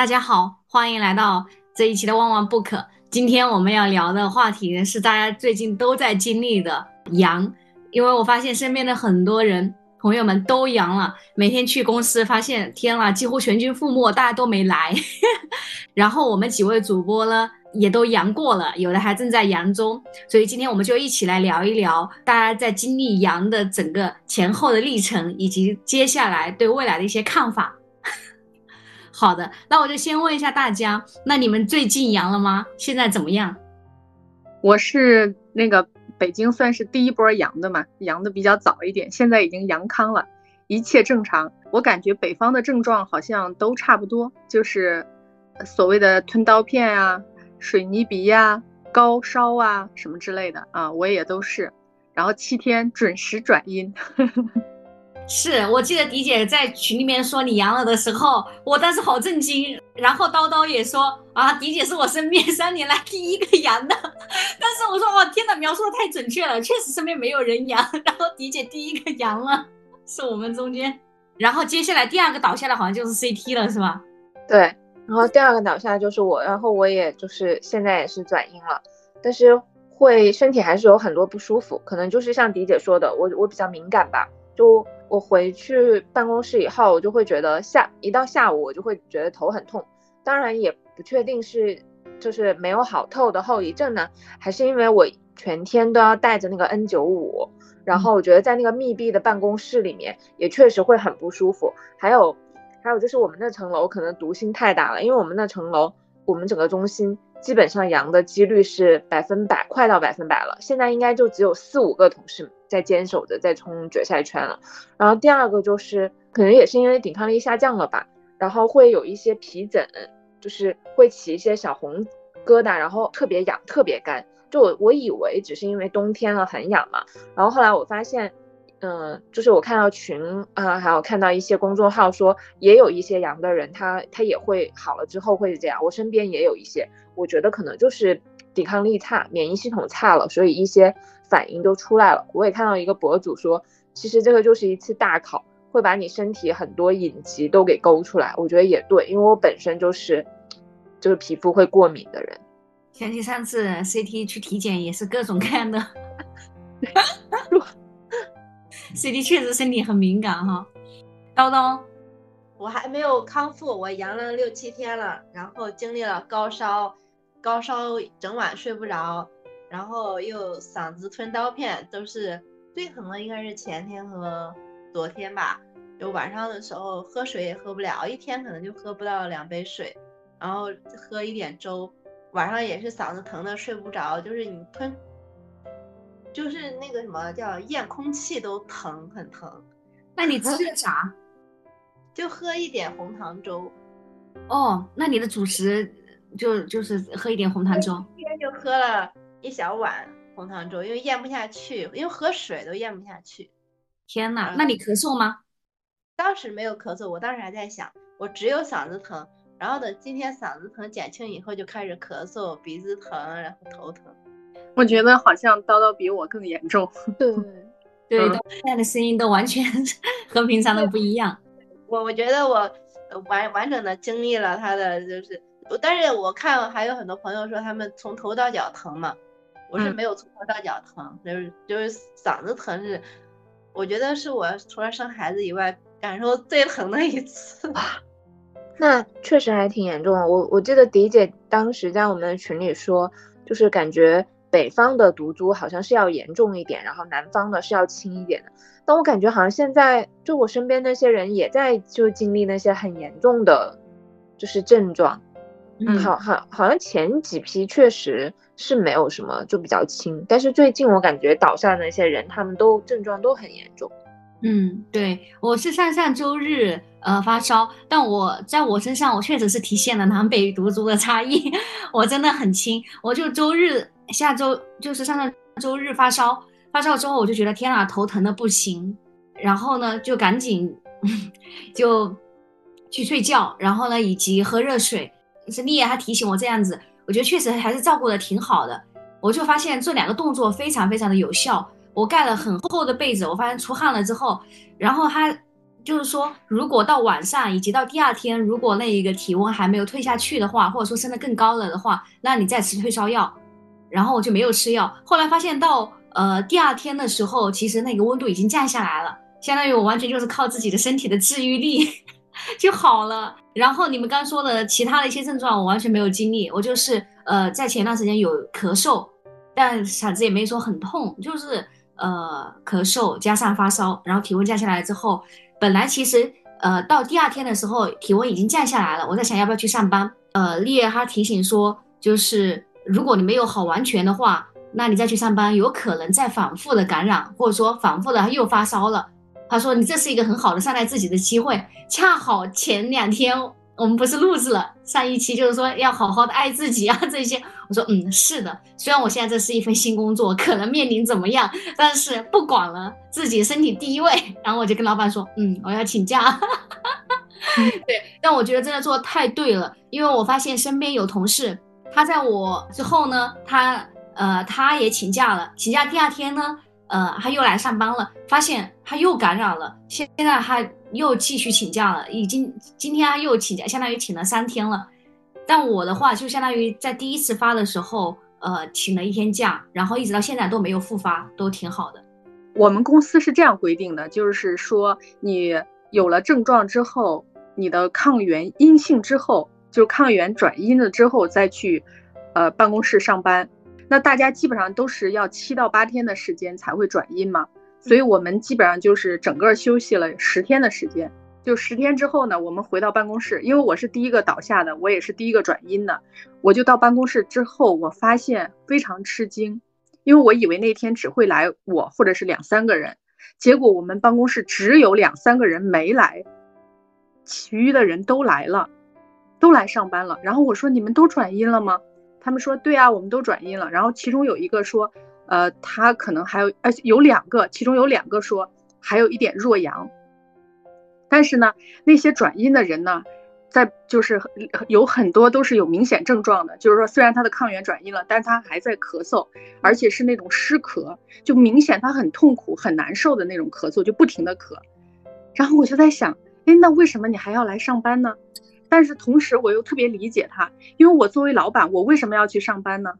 大家好，欢迎来到这一期的万万不可。今天我们要聊的话题，是大家最近都在经历的阳，因为我发现身边的很多人朋友们都阳了，每天去公司发现，天啦，几乎全军覆没，大家都没来。然后我们几位主播呢，也都阳过了，有的还正在阳中，所以今天我们就一起来聊一聊大家在经历阳的整个前后的历程，以及接下来对未来的一些看法。好的，那我就先问一下大家，那你们最近阳了吗？现在怎么样？我是那个北京算是第一波阳的嘛，阳的比较早一点，现在已经阳康了，一切正常。我感觉北方的症状好像都差不多，就是所谓的吞刀片啊、水泥鼻呀、高烧啊什么之类的啊，我也都是，然后七天准时转阴。是我记得迪姐在群里面说你阳了的时候，我当时好震惊。然后叨叨也说啊，迪姐是我身边 三年来第一个阳的。但是我说哇，天哪，描述的太准确了，确实身边没有人阳。然后迪姐第一个阳了，是我们中间。然后接下来第二个倒下的好像就是 CT 了，是吧？对。然后第二个倒下就是我，然后我也就是现在也是转阴了，但是会身体还是有很多不舒服，可能就是像迪姐说的，我我比较敏感吧，就。我回去办公室以后，我就会觉得下一到下午，我就会觉得头很痛。当然也不确定是就是没有好透的后遗症呢，还是因为我全天都要带着那个 N95，然后我觉得在那个密闭的办公室里面也确实会很不舒服。还有还有就是我们那层楼可能毒性太大了，因为我们那层楼我们整个中心基本上阳的几率是百分百，快到百分百了。现在应该就只有四五个同事。在坚守着，在冲决赛圈了。然后第二个就是，可能也是因为抵抗力下降了吧，然后会有一些皮疹，就是会起一些小红疙瘩，然后特别痒，特别干。就我我以为只是因为冬天了很痒嘛，然后后来我发现，嗯，就是我看到群啊，还有看到一些公众号说，也有一些阳的人，他他也会好了之后会是这样。我身边也有一些，我觉得可能就是抵抗力差，免疫系统差了，所以一些。反应都出来了，我也看到一个博主说，其实这个就是一次大考，会把你身体很多隐疾都给勾出来。我觉得也对，因为我本身就是，就是皮肤会过敏的人。想起上次 CT 去体检也是各种各样的，CT 确实身体很敏感哈。叨叨，我还没有康复，我阳了六七天了，然后经历了高烧，高烧整晚睡不着。然后又嗓子吞刀片，都是最疼的，应该是前天和昨天吧。就晚上的时候喝水也喝不了，一天可能就喝不到两杯水，然后喝一点粥。晚上也是嗓子疼的睡不着，就是你吞，就是那个什么叫咽空气都疼，很疼。那你 吃的啥？就喝一点红糖粥。哦，那你的主食就就是喝一点红糖粥。今天就喝了。一小碗红糖粥，因为咽不下去，因为喝水都咽不下去。天呐，那你咳嗽吗？当时没有咳嗽，我当时还在想，我只有嗓子疼。然后等今天嗓子疼减轻以后，就开始咳嗽、鼻子疼，然后头疼。我觉得好像叨叨比我更严重。对对，现在的声音都完全 和平常的不一样。我我觉得我完完整的经历了他的，就是，但是我看还有很多朋友说他们从头到脚疼嘛。我是没有从头到脚疼，就是就是嗓子疼是，我觉得是我除了生孩子以外感受最疼的一次。那确实还挺严重的。我我记得迪姐当时在我们群里说，就是感觉北方的毒株好像是要严重一点，然后南方的是要轻一点的。但我感觉好像现在就我身边那些人也在就经历那些很严重的，就是症状。嗯，好好好像前几批确实。是没有什么，就比较轻。但是最近我感觉倒下的那些人，他们都症状都很严重。嗯，对，我是上上周日呃发烧，但我在我身上，我确实是体现了南北毒株的差异。我真的很轻，我就周日下周就是上上周日发烧，发烧之后我就觉得天啊，头疼的不行，然后呢就赶紧 就去睡觉，然后呢以及喝热水。是丽叶她提醒我这样子。我觉得确实还是照顾的挺好的，我就发现这两个动作非常非常的有效。我盖了很厚的被子，我发现出汗了之后，然后他就是说，如果到晚上以及到第二天，如果那一个体温还没有退下去的话，或者说升得更高了的话，那你再吃退烧药。然后我就没有吃药。后来发现到呃第二天的时候，其实那个温度已经降下来了，相当于我完全就是靠自己的身体的治愈力 就好了。然后你们刚说的其他的一些症状，我完全没有经历。我就是呃在前段时间有咳嗽，但嗓子也没说很痛，就是呃咳嗽加上发烧，然后体温降下来之后。本来其实，呃，到第二天的时候，体温已经降下来了。我在想要不要去上班。呃，丽叶她提醒说，就是如果你没有好完全的话，那你再去上班，有可能再反复的感染，或者说反复的又发烧了。他说你这是一个很好的善待自己的机会。恰好前两天。我们不是录制了上一期，就是说要好好的爱自己啊，这些。我说，嗯，是的。虽然我现在这是一份新工作，可能面临怎么样，但是不管了，自己身体第一位。然后我就跟老板说，嗯，我要请假。对，但我觉得真的做的太对了，因为我发现身边有同事，他在我之后呢，他呃他也请假了，请假第二天呢，呃他又来上班了，发现他又感染了，现现在他。又继续请假了，已经今天他又请假，相当于请了三天了。但我的话就相当于在第一次发的时候，呃，请了一天假，然后一直到现在都没有复发，都挺好的。我们公司是这样规定的，就是说你有了症状之后，你的抗原阴性之后，就抗原转阴了之后再去，呃，办公室上班。那大家基本上都是要七到八天的时间才会转阴嘛。所以我们基本上就是整个休息了十天的时间，就十天之后呢，我们回到办公室，因为我是第一个倒下的，我也是第一个转阴的，我就到办公室之后，我发现非常吃惊，因为我以为那天只会来我或者是两三个人，结果我们办公室只有两三个人没来，其余的人都来了，都来上班了。然后我说你们都转阴了吗？他们说对啊，我们都转阴了。然后其中有一个说。呃，他可能还有，而且有两个，其中有两个说还有一点弱阳。但是呢，那些转阴的人呢，在就是有很多都是有明显症状的，就是说虽然他的抗原转阴了，但他还在咳嗽，而且是那种湿咳，就明显他很痛苦、很难受的那种咳嗽，就不停的咳。然后我就在想，哎，那为什么你还要来上班呢？但是同时我又特别理解他，因为我作为老板，我为什么要去上班呢？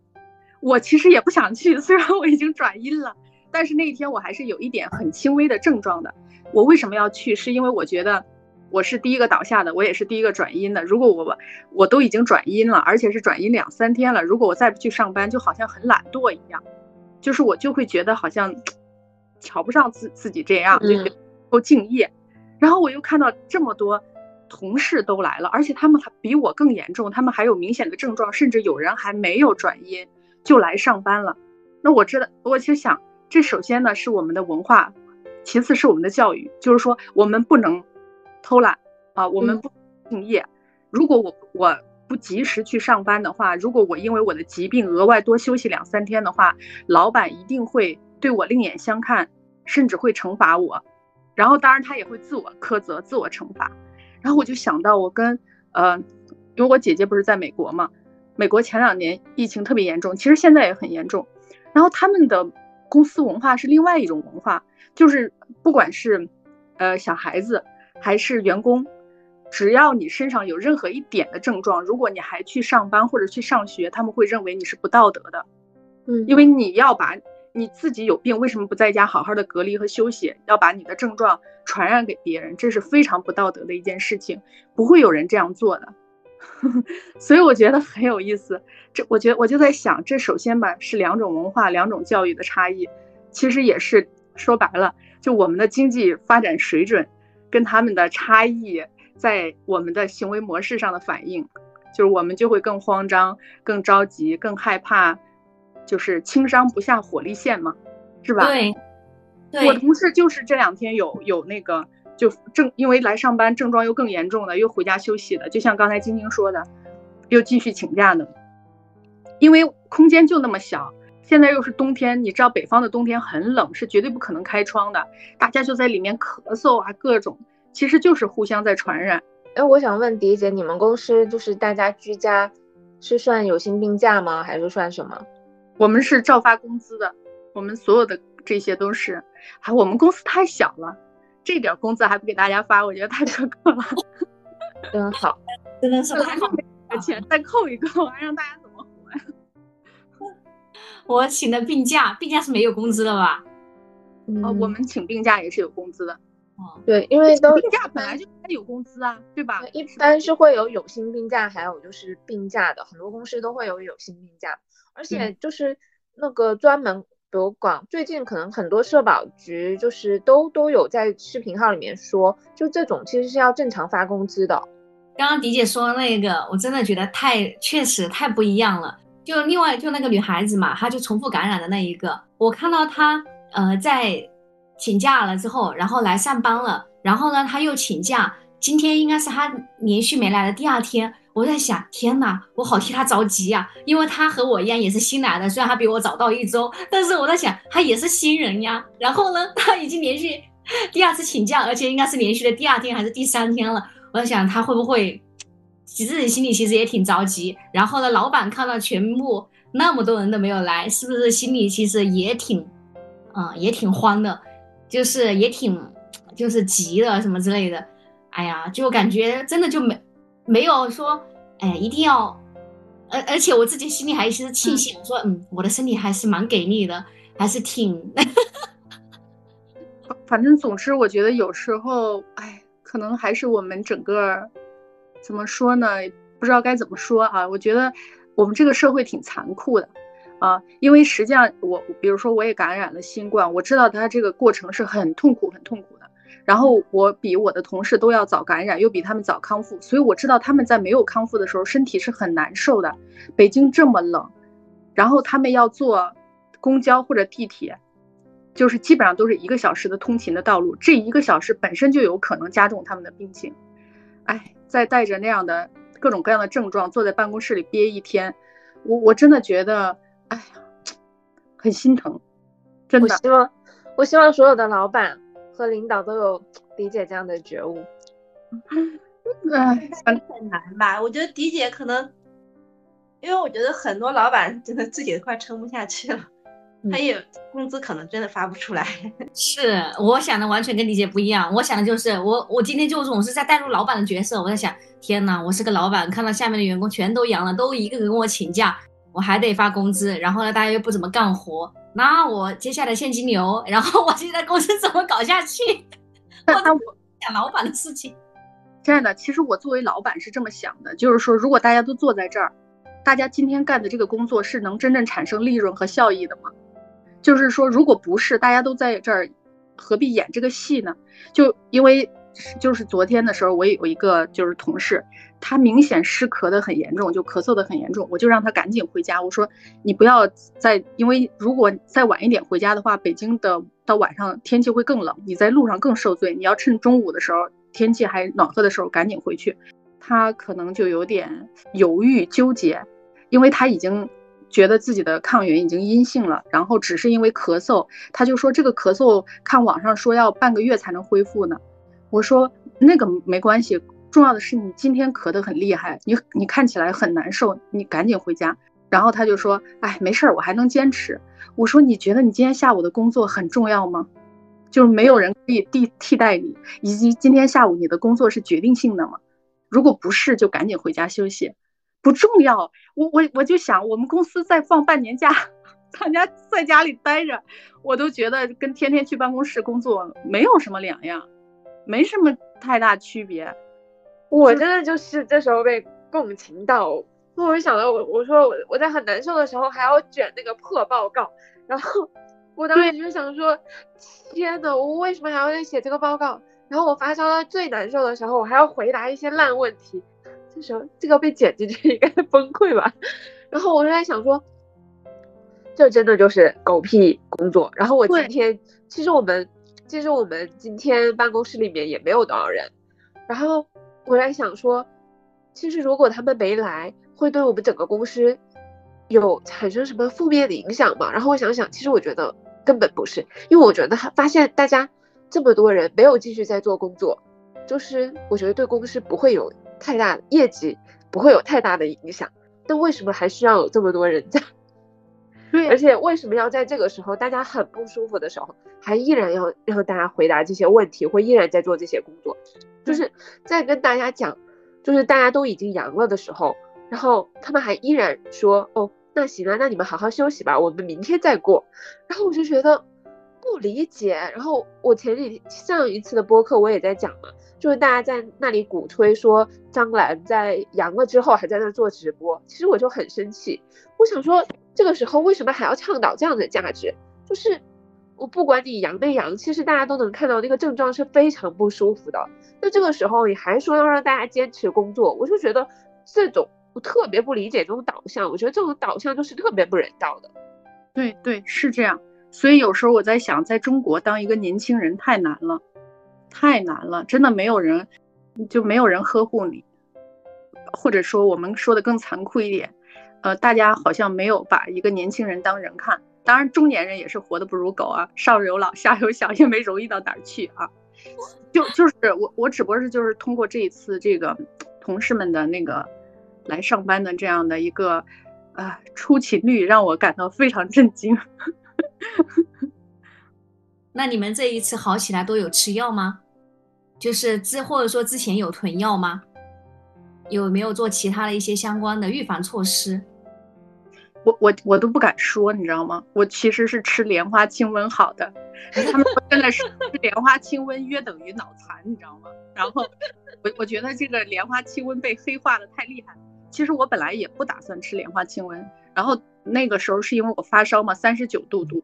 我其实也不想去，虽然我已经转阴了，但是那一天我还是有一点很轻微的症状的。我为什么要去？是因为我觉得我是第一个倒下的，我也是第一个转阴的。如果我我都已经转阴了，而且是转阴两三天了，如果我再不去上班，就好像很懒惰一样，就是我就会觉得好像瞧不上自自己这样，就不敬业。然后我又看到这么多同事都来了，而且他们还比我更严重，他们还有明显的症状，甚至有人还没有转阴。就来上班了，那我知道，我其实想，这首先呢是我们的文化，其次是我们的教育，就是说我们不能偷懒啊，我们不敬业。如果我我不及时去上班的话，如果我因为我的疾病额外多休息两三天的话，老板一定会对我另眼相看，甚至会惩罚我。然后当然他也会自我苛责、自我惩罚。然后我就想到我跟呃，因为我姐姐不是在美国嘛。美国前两年疫情特别严重，其实现在也很严重。然后他们的公司文化是另外一种文化，就是不管是呃小孩子还是员工，只要你身上有任何一点的症状，如果你还去上班或者去上学，他们会认为你是不道德的。嗯，因为你要把你自己有病，为什么不在家好好的隔离和休息？要把你的症状传染给别人，这是非常不道德的一件事情，不会有人这样做的。所以我觉得很有意思，这我觉得我就在想，这首先吧是两种文化、两种教育的差异，其实也是说白了，就我们的经济发展水准跟他们的差异，在我们的行为模式上的反应，就是我们就会更慌张、更着急、更害怕，就是轻伤不下火力线嘛，是吧？对，我同事就是这两天有有那个。就症因为来上班症状又更严重的，又回家休息的，就像刚才晶晶说的，又继续请假的。因为空间就那么小，现在又是冬天，你知道北方的冬天很冷，是绝对不可能开窗的，大家就在里面咳嗽啊，各种，其实就是互相在传染。哎，我想问迪姐，你们公司就是大家居家是算有薪病假吗？还是算什么？我们是照发工资的，我们所有的这些都是，还我们公司太小了。这点工资还不给大家发，我觉得太可靠了。真好，真的是太好。把钱再扣一扣，还让大家怎么活呀？我请的病假，病假是没有工资的吧？哦，我们请病假也是有工资的。哦，对，因为都病假本来就应该有工资啊，对吧？一般是会有有薪病假，还有就是病假的，很多公司都会有有薪病假，而且就是那个专门，比如广最近可能很多社保局就是都都有在视频号里面说，就这种其实是要正常发工资的。刚刚迪姐说的那个，我真的觉得太确实太不一样了。就另外就那个女孩子嘛，她就重复感染的那一个，我看到她呃在请假了之后，然后来上班了，然后呢她又请假，今天应该是她连续没来的第二天。我在想，天呐，我好替他着急呀，因为他和我一样也是新来的，虽然他比我早到一周，但是我在想他也是新人呀。然后呢，他已经连续第二次请假，而且应该是连续的第二天还是第三天了。我在想他会不会，其实自己心里其实也挺着急。然后呢，老板看到全部那么多人都没有来，是不是心里其实也挺，嗯，也挺慌的，就是也挺，就是急了什么之类的。哎呀，就感觉真的就没没有说，哎，一定要，而而且我自己心里还是庆幸，我说嗯，我的身体还是蛮给力的，还是挺，反正总之我觉得有时候，哎。可能还是我们整个怎么说呢？不知道该怎么说啊。我觉得我们这个社会挺残酷的啊，因为实际上我，比如说我也感染了新冠，我知道它这个过程是很痛苦、很痛苦。然后我比我的同事都要早感染，又比他们早康复，所以我知道他们在没有康复的时候身体是很难受的。北京这么冷，然后他们要坐公交或者地铁。就是基本上都是一个小时的通勤的道路，这一个小时本身就有可能加重他们的病情。哎，再带着那样的各种各样的症状坐在办公室里憋一天，我我真的觉得，哎呀，很心疼。真的，我希望我希望所有的老板和领导都有迪姐这样的觉悟。哎，很难吧？我觉得迪姐可能，因为我觉得很多老板真的自己都快撑不下去了。他也工资可能真的发不出来，是我想的完全跟李姐不一样。我想的就是我我今天就总是在带入老板的角色，我在想，天呐，我是个老板，看到下面的员工全都阳了，都一个个跟我请假，我还得发工资，然后呢，大家又不怎么干活，那我接下来现金流，然后我现在公司怎么搞下去？那我想老板的事情，亲爱的，其实我作为老板是这么想的，就是说，如果大家都坐在这儿，大家今天干的这个工作是能真正产生利润和效益的吗？就是说，如果不是大家都在这儿，何必演这个戏呢？就因为，就是昨天的时候，我有一个就是同事，他明显湿咳的很严重，就咳嗽的很严重，我就让他赶紧回家。我说你不要再，因为如果再晚一点回家的话，北京的到晚上天气会更冷，你在路上更受罪。你要趁中午的时候天气还暖和的时候赶紧回去。他可能就有点犹豫纠结，因为他已经。觉得自己的抗原已经阴性了，然后只是因为咳嗽，他就说这个咳嗽看网上说要半个月才能恢复呢。我说那个没关系，重要的是你今天咳得很厉害，你你看起来很难受，你赶紧回家。然后他就说，哎，没事儿，我还能坚持。我说你觉得你今天下午的工作很重要吗？就是没有人可以替替代你，以及今天下午你的工作是决定性的吗？如果不是，就赶紧回家休息。不重要，我我我就想，我们公司再放半年假，大家在家里待着，我都觉得跟天天去办公室工作没有什么两样，没什么太大区别。我真的就是这时候被共情到，我就想到我我说我我在很难受的时候还要卷那个破报告，然后我当时就想说，天呐，我为什么还要写这个报告？然后我发烧到最难受的时候，我还要回答一些烂问题。这时候这个被剪进去应该崩溃吧？然后我就在想说，这真的就是狗屁工作。然后我今天其实我们其实我们今天办公室里面也没有多少人。然后我在想说，其实如果他们没来，会对我们整个公司有产生什么负面的影响吗？然后我想想，其实我觉得根本不是，因为我觉得发现大家这么多人没有继续在做工作，就是我觉得对公司不会有。太大业绩不会有太大的影响，但为什么还需要有这么多人在？对，而且为什么要在这个时候大家很不舒服的时候，还依然要让大家回答这些问题，或依然在做这些工作？就是在跟大家讲，就是大家都已经阳了的时候，然后他们还依然说，哦，那行啊，那你们好好休息吧，我们明天再过。然后我就觉得不理解。然后我前几上一次的播客我也在讲嘛。就是大家在那里鼓吹说张兰在阳了之后还在那做直播，其实我就很生气。我想说，这个时候为什么还要倡导这样的价值？就是我不管你阳没阳，其实大家都能看到那个症状是非常不舒服的。那这个时候你还说要让大家坚持工作，我就觉得这种我特别不理解这种导向。我觉得这种导向就是特别不人道的。对对，是这样。所以有时候我在想，在中国当一个年轻人太难了。太难了，真的没有人，就没有人呵护你，或者说我们说的更残酷一点，呃，大家好像没有把一个年轻人当人看。当然，中年人也是活得不如狗啊，上有老下有小，也没容易到哪儿去啊。就就是我我只不过是就是通过这一次这个同事们的那个来上班的这样的一个啊出勤率，让我感到非常震惊。那你们这一次好起来都有吃药吗？就是之或者说之前有囤药吗？有没有做其他的一些相关的预防措施？我我我都不敢说，你知道吗？我其实是吃莲花清瘟好的。他们真的是吃莲花清瘟约等于脑残，你知道吗？然后我我觉得这个莲花清瘟被黑化的太厉害。其实我本来也不打算吃莲花清瘟，然后那个时候是因为我发烧嘛，三十九度多。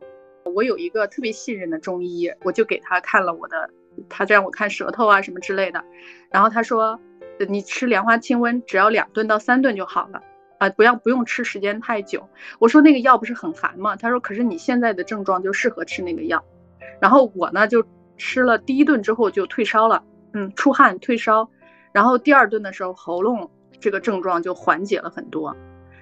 我有一个特别信任的中医，我就给他看了我的，他让我看舌头啊什么之类的，然后他说，你吃莲花清瘟只要两顿到三顿就好了，啊，不要不用吃时间太久。我说那个药不是很寒吗？他说可是你现在的症状就适合吃那个药。然后我呢就吃了第一顿之后就退烧了，嗯，出汗退烧，然后第二顿的时候喉咙这个症状就缓解了很多，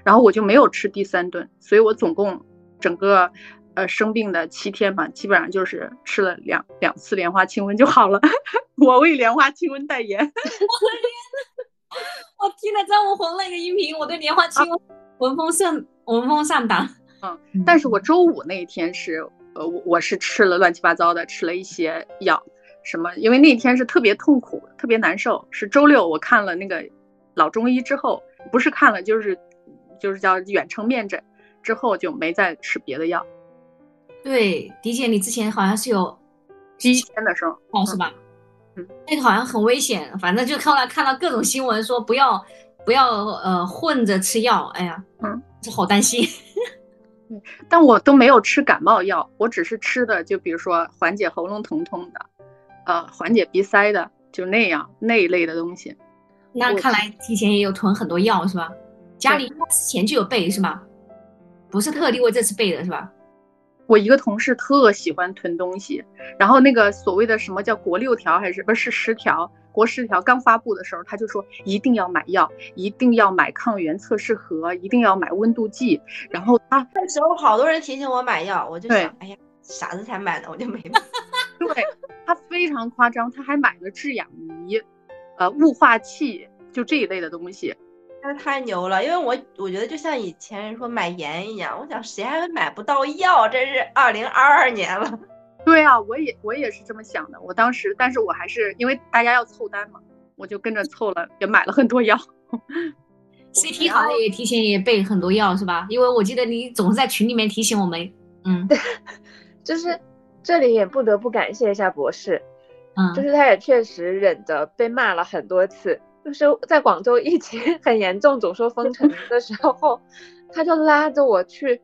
然后我就没有吃第三顿，所以我总共整个。呃，生病的七天嘛，基本上就是吃了两两次莲花清瘟就好了。我为莲花清瘟代言。我听了张武红那个音频，我对莲花清瘟闻风丧闻风丧胆。嗯，但是我周五那一天是，呃，我我是吃了乱七八糟的，吃了一些药，什么，因为那天是特别痛苦，特别难受。是周六我看了那个老中医之后，不是看了，就是就是叫远程面诊之后，就没再吃别的药。对，迪姐，你之前好像是有七天的时候，哦，是吧？嗯，那个好像很危险，反正就看到看到各种新闻说不要不要呃混着吃药，哎呀，嗯，就好担心。但我都没有吃感冒药，我只是吃的，就比如说缓解喉咙疼痛的，呃，缓解鼻塞的，就那样那一类的东西。那看来提前也有囤很多药是吧？家里之前就有备是吧？不是特地为这次备的是吧？我一个同事特喜欢囤东西，然后那个所谓的什么叫国六条还是不是十条？国十条刚发布的时候，他就说一定要买药，一定要买抗原测试盒，一定要买温度计。然后他那时候好多人提醒我买药，我就想，哎呀，傻子才买的，我就没买。对他非常夸张，他还买了制氧仪，呃，雾化器，就这一类的东西。那太牛了，因为我我觉得就像以前说买盐一样，我想谁还买不到药？这是二零二二年了。对啊，我也我也是这么想的。我当时，但是我还是因为大家要凑单嘛，我就跟着凑了，也买了很多药。CT 好像也提前也备很多药是吧？因为我记得你总是在群里面提醒我们。嗯，就是这里也不得不感谢一下博士，嗯，就是他也确实忍着被骂了很多次。就是在广州疫情 很严重，总说封城的时候，他就拉着我去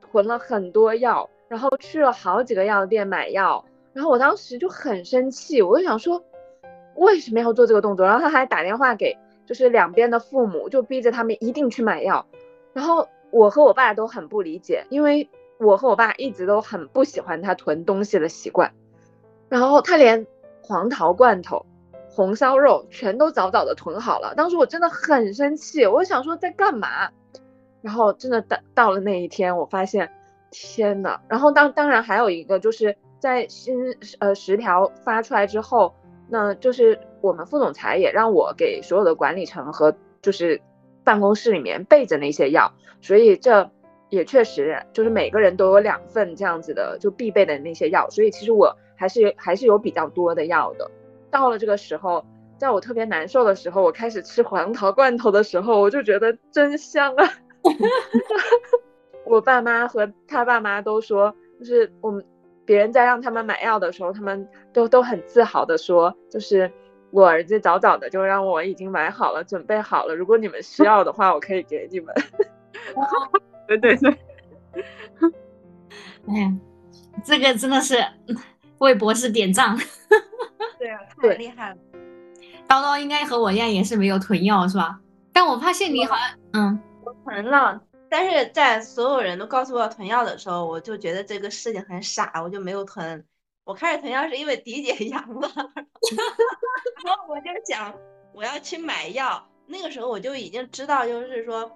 囤了很多药，然后去了好几个药店买药，然后我当时就很生气，我就想说为什么要做这个动作？然后他还打电话给就是两边的父母，就逼着他们一定去买药。然后我和我爸都很不理解，因为我和我爸一直都很不喜欢他囤东西的习惯，然后他连黄桃罐头。红烧肉全都早早的囤好了，当时我真的很生气，我想说在干嘛，然后真的到到了那一天，我发现天呐，然后当当然还有一个就是在新呃十条发出来之后，那就是我们副总裁也让我给所有的管理层和就是办公室里面备着那些药，所以这也确实就是每个人都有两份这样子的就必备的那些药，所以其实我还是还是有比较多的药的。到了这个时候，在我特别难受的时候，我开始吃黄桃罐头的时候，我就觉得真香啊！我爸妈和他爸妈都说，就是我们别人在让他们买药的时候，他们都都很自豪的说，就是我儿子早早的就让我已经买好了，准备好了，如果你们需要的话，我可以给你们。对对对，哎呀，这个真的是为博士点赞。对啊，太厉害了。叨叨应该和我一样也是没有囤药是吧？但我发现你好像嗯，我囤了，但是在所有人都告诉我要囤药的时候，我就觉得这个事情很傻，我就没有囤。我开始囤药是因为迪姐阳了，然后我就想我要去买药。那个时候我就已经知道，就是说。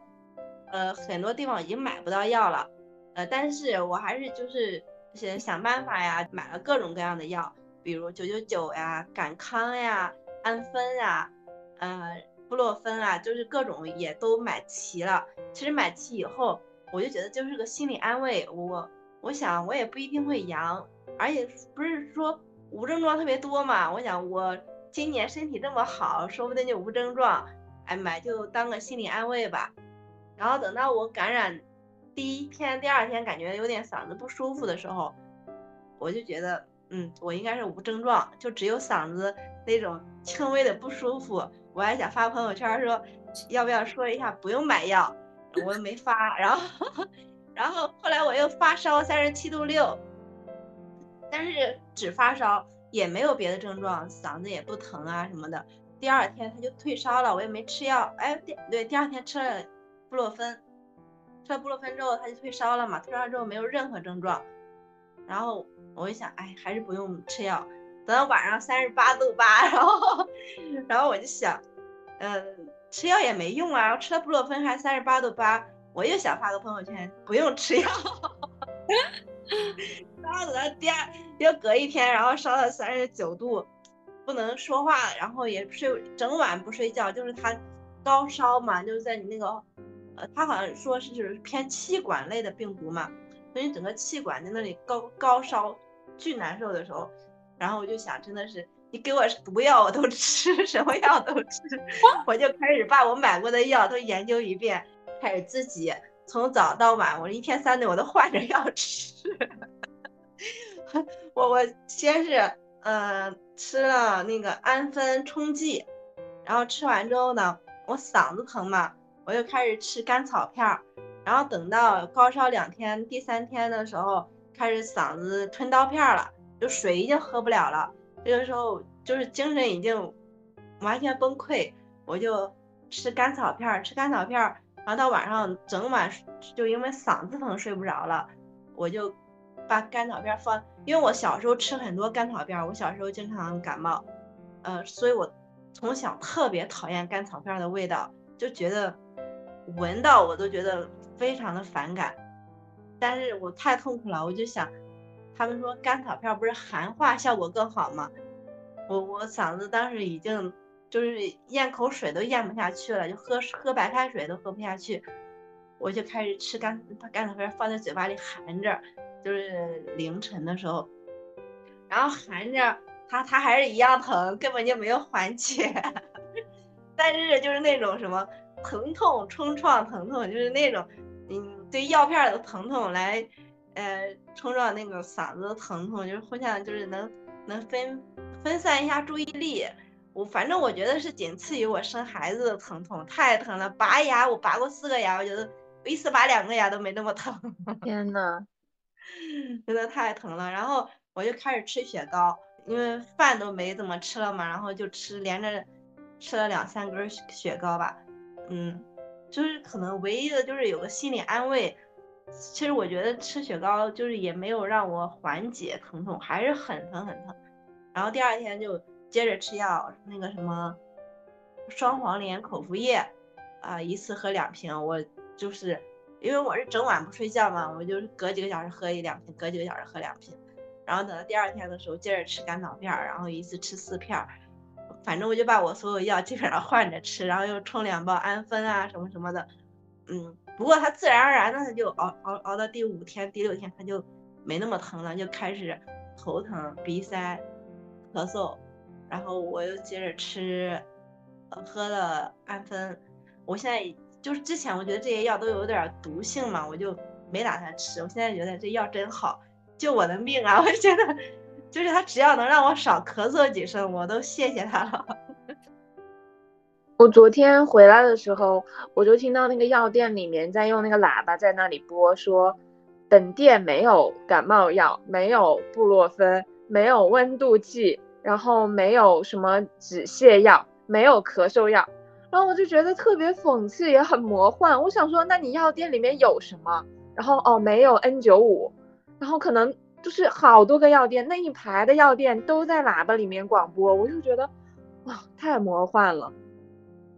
呃，很多地方已经买不到药了，呃，但是我还是就是想想办法呀，买了各种各样的药，比如九九九呀、感康呀、安芬呀，呃，布洛芬啊，就是各种也都买齐了。其实买齐以后，我就觉得就是个心理安慰。我我想我也不一定会阳，而且不是说无症状特别多嘛。我想我今年身体这么好，说不定就无症状，哎，买就当个心理安慰吧。然后等到我感染第一天、第二天，感觉有点嗓子不舒服的时候，我就觉得，嗯，我应该是无症状，就只有嗓子那种轻微的不舒服。我还想发朋友圈说，要不要说一下不用买药，我又没发。然后，然后后来我又发烧三十七度六，但是只发烧，也没有别的症状，嗓子也不疼啊什么的。第二天他就退烧了，我也没吃药。哎，对对，第二天吃了。布洛芬，吃了布洛芬之后，他就退烧了嘛。退烧之后没有任何症状，然后我就想，哎，还是不用吃药。等到晚上三十八度八，然后，然后我就想，嗯，吃药也没用啊。吃了布洛芬还三十八度八，我又想发个朋友圈，不用吃药。然后等到第二又隔一天，然后烧到三十九度，不能说话，然后也睡整晚不睡觉，就是他高烧嘛，就是在你那个。呃，他好像说是就是偏气管类的病毒嘛，所以整个气管在那里高高烧，巨难受的时候，然后我就想，真的是你给我毒药我都 吃，什么药都吃，我就开始把我买过的药都研究一遍，开始自己从早到晚，我一天三顿我都换着药吃。我我先是嗯吃了那个安芬冲剂，然后吃完之后呢，我嗓子疼嘛。我就开始吃甘草片儿，然后等到高烧两天，第三天的时候开始嗓子吞刀片了，就水已经喝不了了。这个时候就是精神已经完全崩溃，我就吃甘草片儿，吃甘草片儿，然后到晚上整晚就因为嗓子疼睡不着了，我就把甘草片放，因为我小时候吃很多甘草片儿，我小时候经常感冒，呃，所以我从小特别讨厌甘草片的味道，就觉得。闻到我都觉得非常的反感，但是我太痛苦了，我就想，他们说甘草片不是含化效果更好吗？我我嗓子当时已经就是咽口水都咽不下去了，就喝喝白开水都喝不下去，我就开始吃甘把甘草片放在嘴巴里含着，就是凌晨的时候，然后含着它它还是一样疼，根本就没有缓解，但是就是那种什么。疼痛冲撞疼痛就是那种，嗯，对药片的疼痛来，呃，冲撞那个嗓子的疼痛，就是互相就是能能分分散一下注意力。我反正我觉得是仅次于我生孩子的疼痛，太疼了。拔牙我拔过四个牙，我觉得我一次拔两个牙都没那么疼。天呐，真的太疼了。然后我就开始吃雪糕，因为饭都没怎么吃了嘛，然后就吃连着吃了两三根雪糕吧。嗯，就是可能唯一的就是有个心理安慰。其实我觉得吃雪糕就是也没有让我缓解疼痛，还是很疼很疼。然后第二天就接着吃药，那个什么双黄连口服液啊，一次喝两瓶。我就是因为我是整晚不睡觉嘛，我就是隔几个小时喝一两瓶，隔几个小时喝两瓶。然后等到第二天的时候，接着吃甘草片，然后一次吃四片。反正我就把我所有药基本上换着吃，然后又冲两包安芬啊什么什么的，嗯，不过它自然而然的，它就熬熬熬到第五天、第六天，它就没那么疼了，就开始头疼、鼻塞、咳嗽，然后我又接着吃，喝了安芬。我现在就是之前我觉得这些药都有点毒性嘛，我就没打算吃。我现在觉得这药真好，救我的命啊！我觉得就是他只要能让我少咳嗽几声，我都谢谢他了。我昨天回来的时候，我就听到那个药店里面在用那个喇叭在那里播，说本店没有感冒药，没有布洛芬，没有温度计，然后没有什么止泻药，没有咳嗽药。然后我就觉得特别讽刺，也很魔幻。我想说，那你药店里面有什么？然后哦，没有 N 九五，然后可能就是好多个药店，那一排的药店都在喇叭里面广播，我就觉得哇，太魔幻了。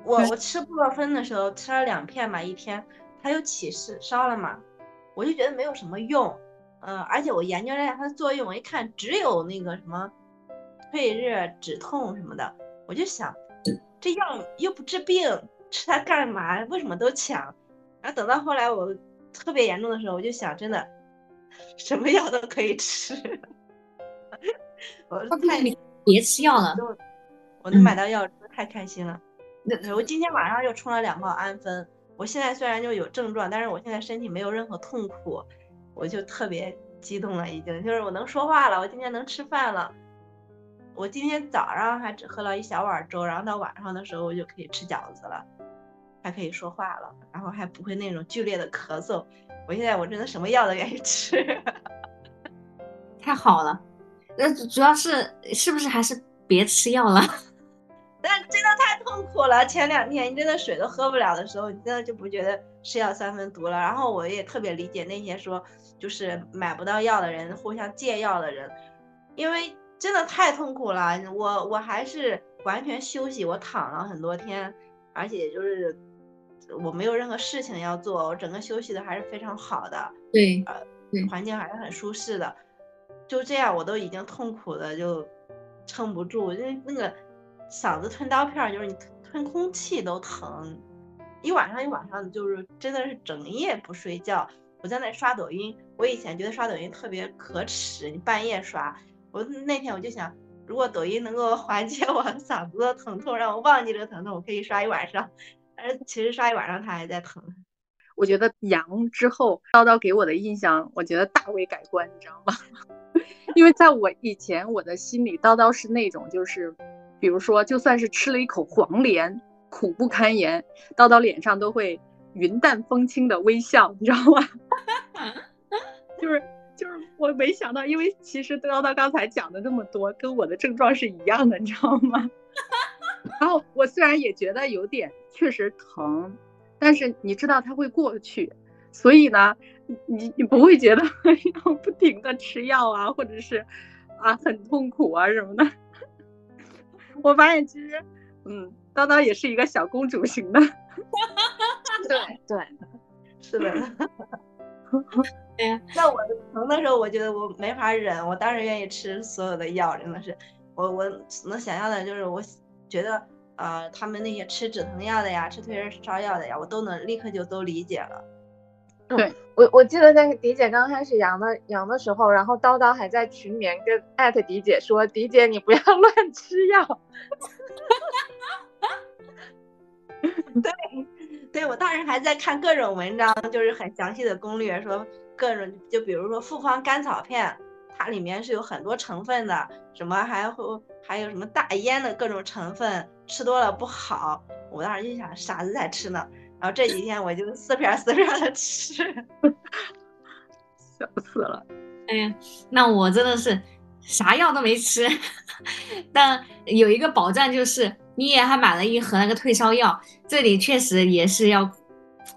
我我吃布洛芬的时候吃了两片嘛，一天它又起势烧了嘛，我就觉得没有什么用，嗯，而且我研究了一下它的作用，我一看只有那个什么退热止痛什么的，我就想这药又不治病，吃它干嘛？为什么都抢？然后等到后来我特别严重的时候，我就想真的什么药都可以吃，我太别吃药了，我能买到药真的太开心了。那我今天晚上又冲了两包安芬。我现在虽然就有症状，但是我现在身体没有任何痛苦，我就特别激动了，已经就是我能说话了，我今天能吃饭了。我今天早上还只喝了一小碗粥，然后到晚上的时候我就可以吃饺子了，还可以说话了，然后还不会那种剧烈的咳嗽。我现在我真的什么药都愿意吃，太好了。那主要是是不是还是别吃药了？但真的太痛苦了，前两天你真的水都喝不了的时候，你真的就不觉得吃药三分毒了。然后我也特别理解那些说就是买不到药的人，互相借药的人，因为真的太痛苦了。我我还是完全休息，我躺了很多天，而且就是我没有任何事情要做，我整个休息的还是非常好的。对，呃，环境还是很舒适的。就这样，我都已经痛苦的就撑不住，因为那个。嗓子吞刀片，就是你吞空气都疼，一晚上一晚上的，就是真的是整夜不睡觉。我在那刷抖音，我以前觉得刷抖音特别可耻，你半夜刷。我那天我就想，如果抖音能够缓解我嗓子的疼痛，让我忘记这个疼痛，我可以刷一晚上。但是其实刷一晚上它还在疼。我觉得阳之后，叨叨给我的印象，我觉得大为改观，你知道吗？因为在我以前，我的心里叨叨是那种就是。比如说，就算是吃了一口黄连，苦不堪言，叨叨脸上都会云淡风轻的微笑，你知道吗？就 是就是，我没想到，因为其实叨叨刚才讲的那么多，跟我的症状是一样的，你知道吗？然后我虽然也觉得有点确实疼，但是你知道它会过去，所以呢，你你不会觉得 要不停的吃药啊，或者是啊很痛苦啊什么的。我发现其实，嗯，叨叨也是一个小公主型的，对对，是的。那我疼的时候，我觉得我没法忍，我当然愿意吃所有的药，真的是，我我能想象的就是，我觉得呃，他们那些吃止疼药的呀，吃退热烧药的呀，我都能立刻就都理解了。对我，我记得在迪姐刚开始阳的阳的时候，然后叨叨还在群里面跟艾特迪姐说：“迪姐，你不要 乱吃药。”对，对我当时还在看各种文章，就是很详细的攻略，说各种，就比如说复方甘草片，它里面是有很多成分的，什么还会还有什么大烟的各种成分，吃多了不好。我当时就想，傻子才吃呢。然后这几天我就四片四片的吃，笑死了。哎呀，那我真的是啥药都没吃，但有一个保障就是你也还买了一盒那个退烧药。这里确实也是要，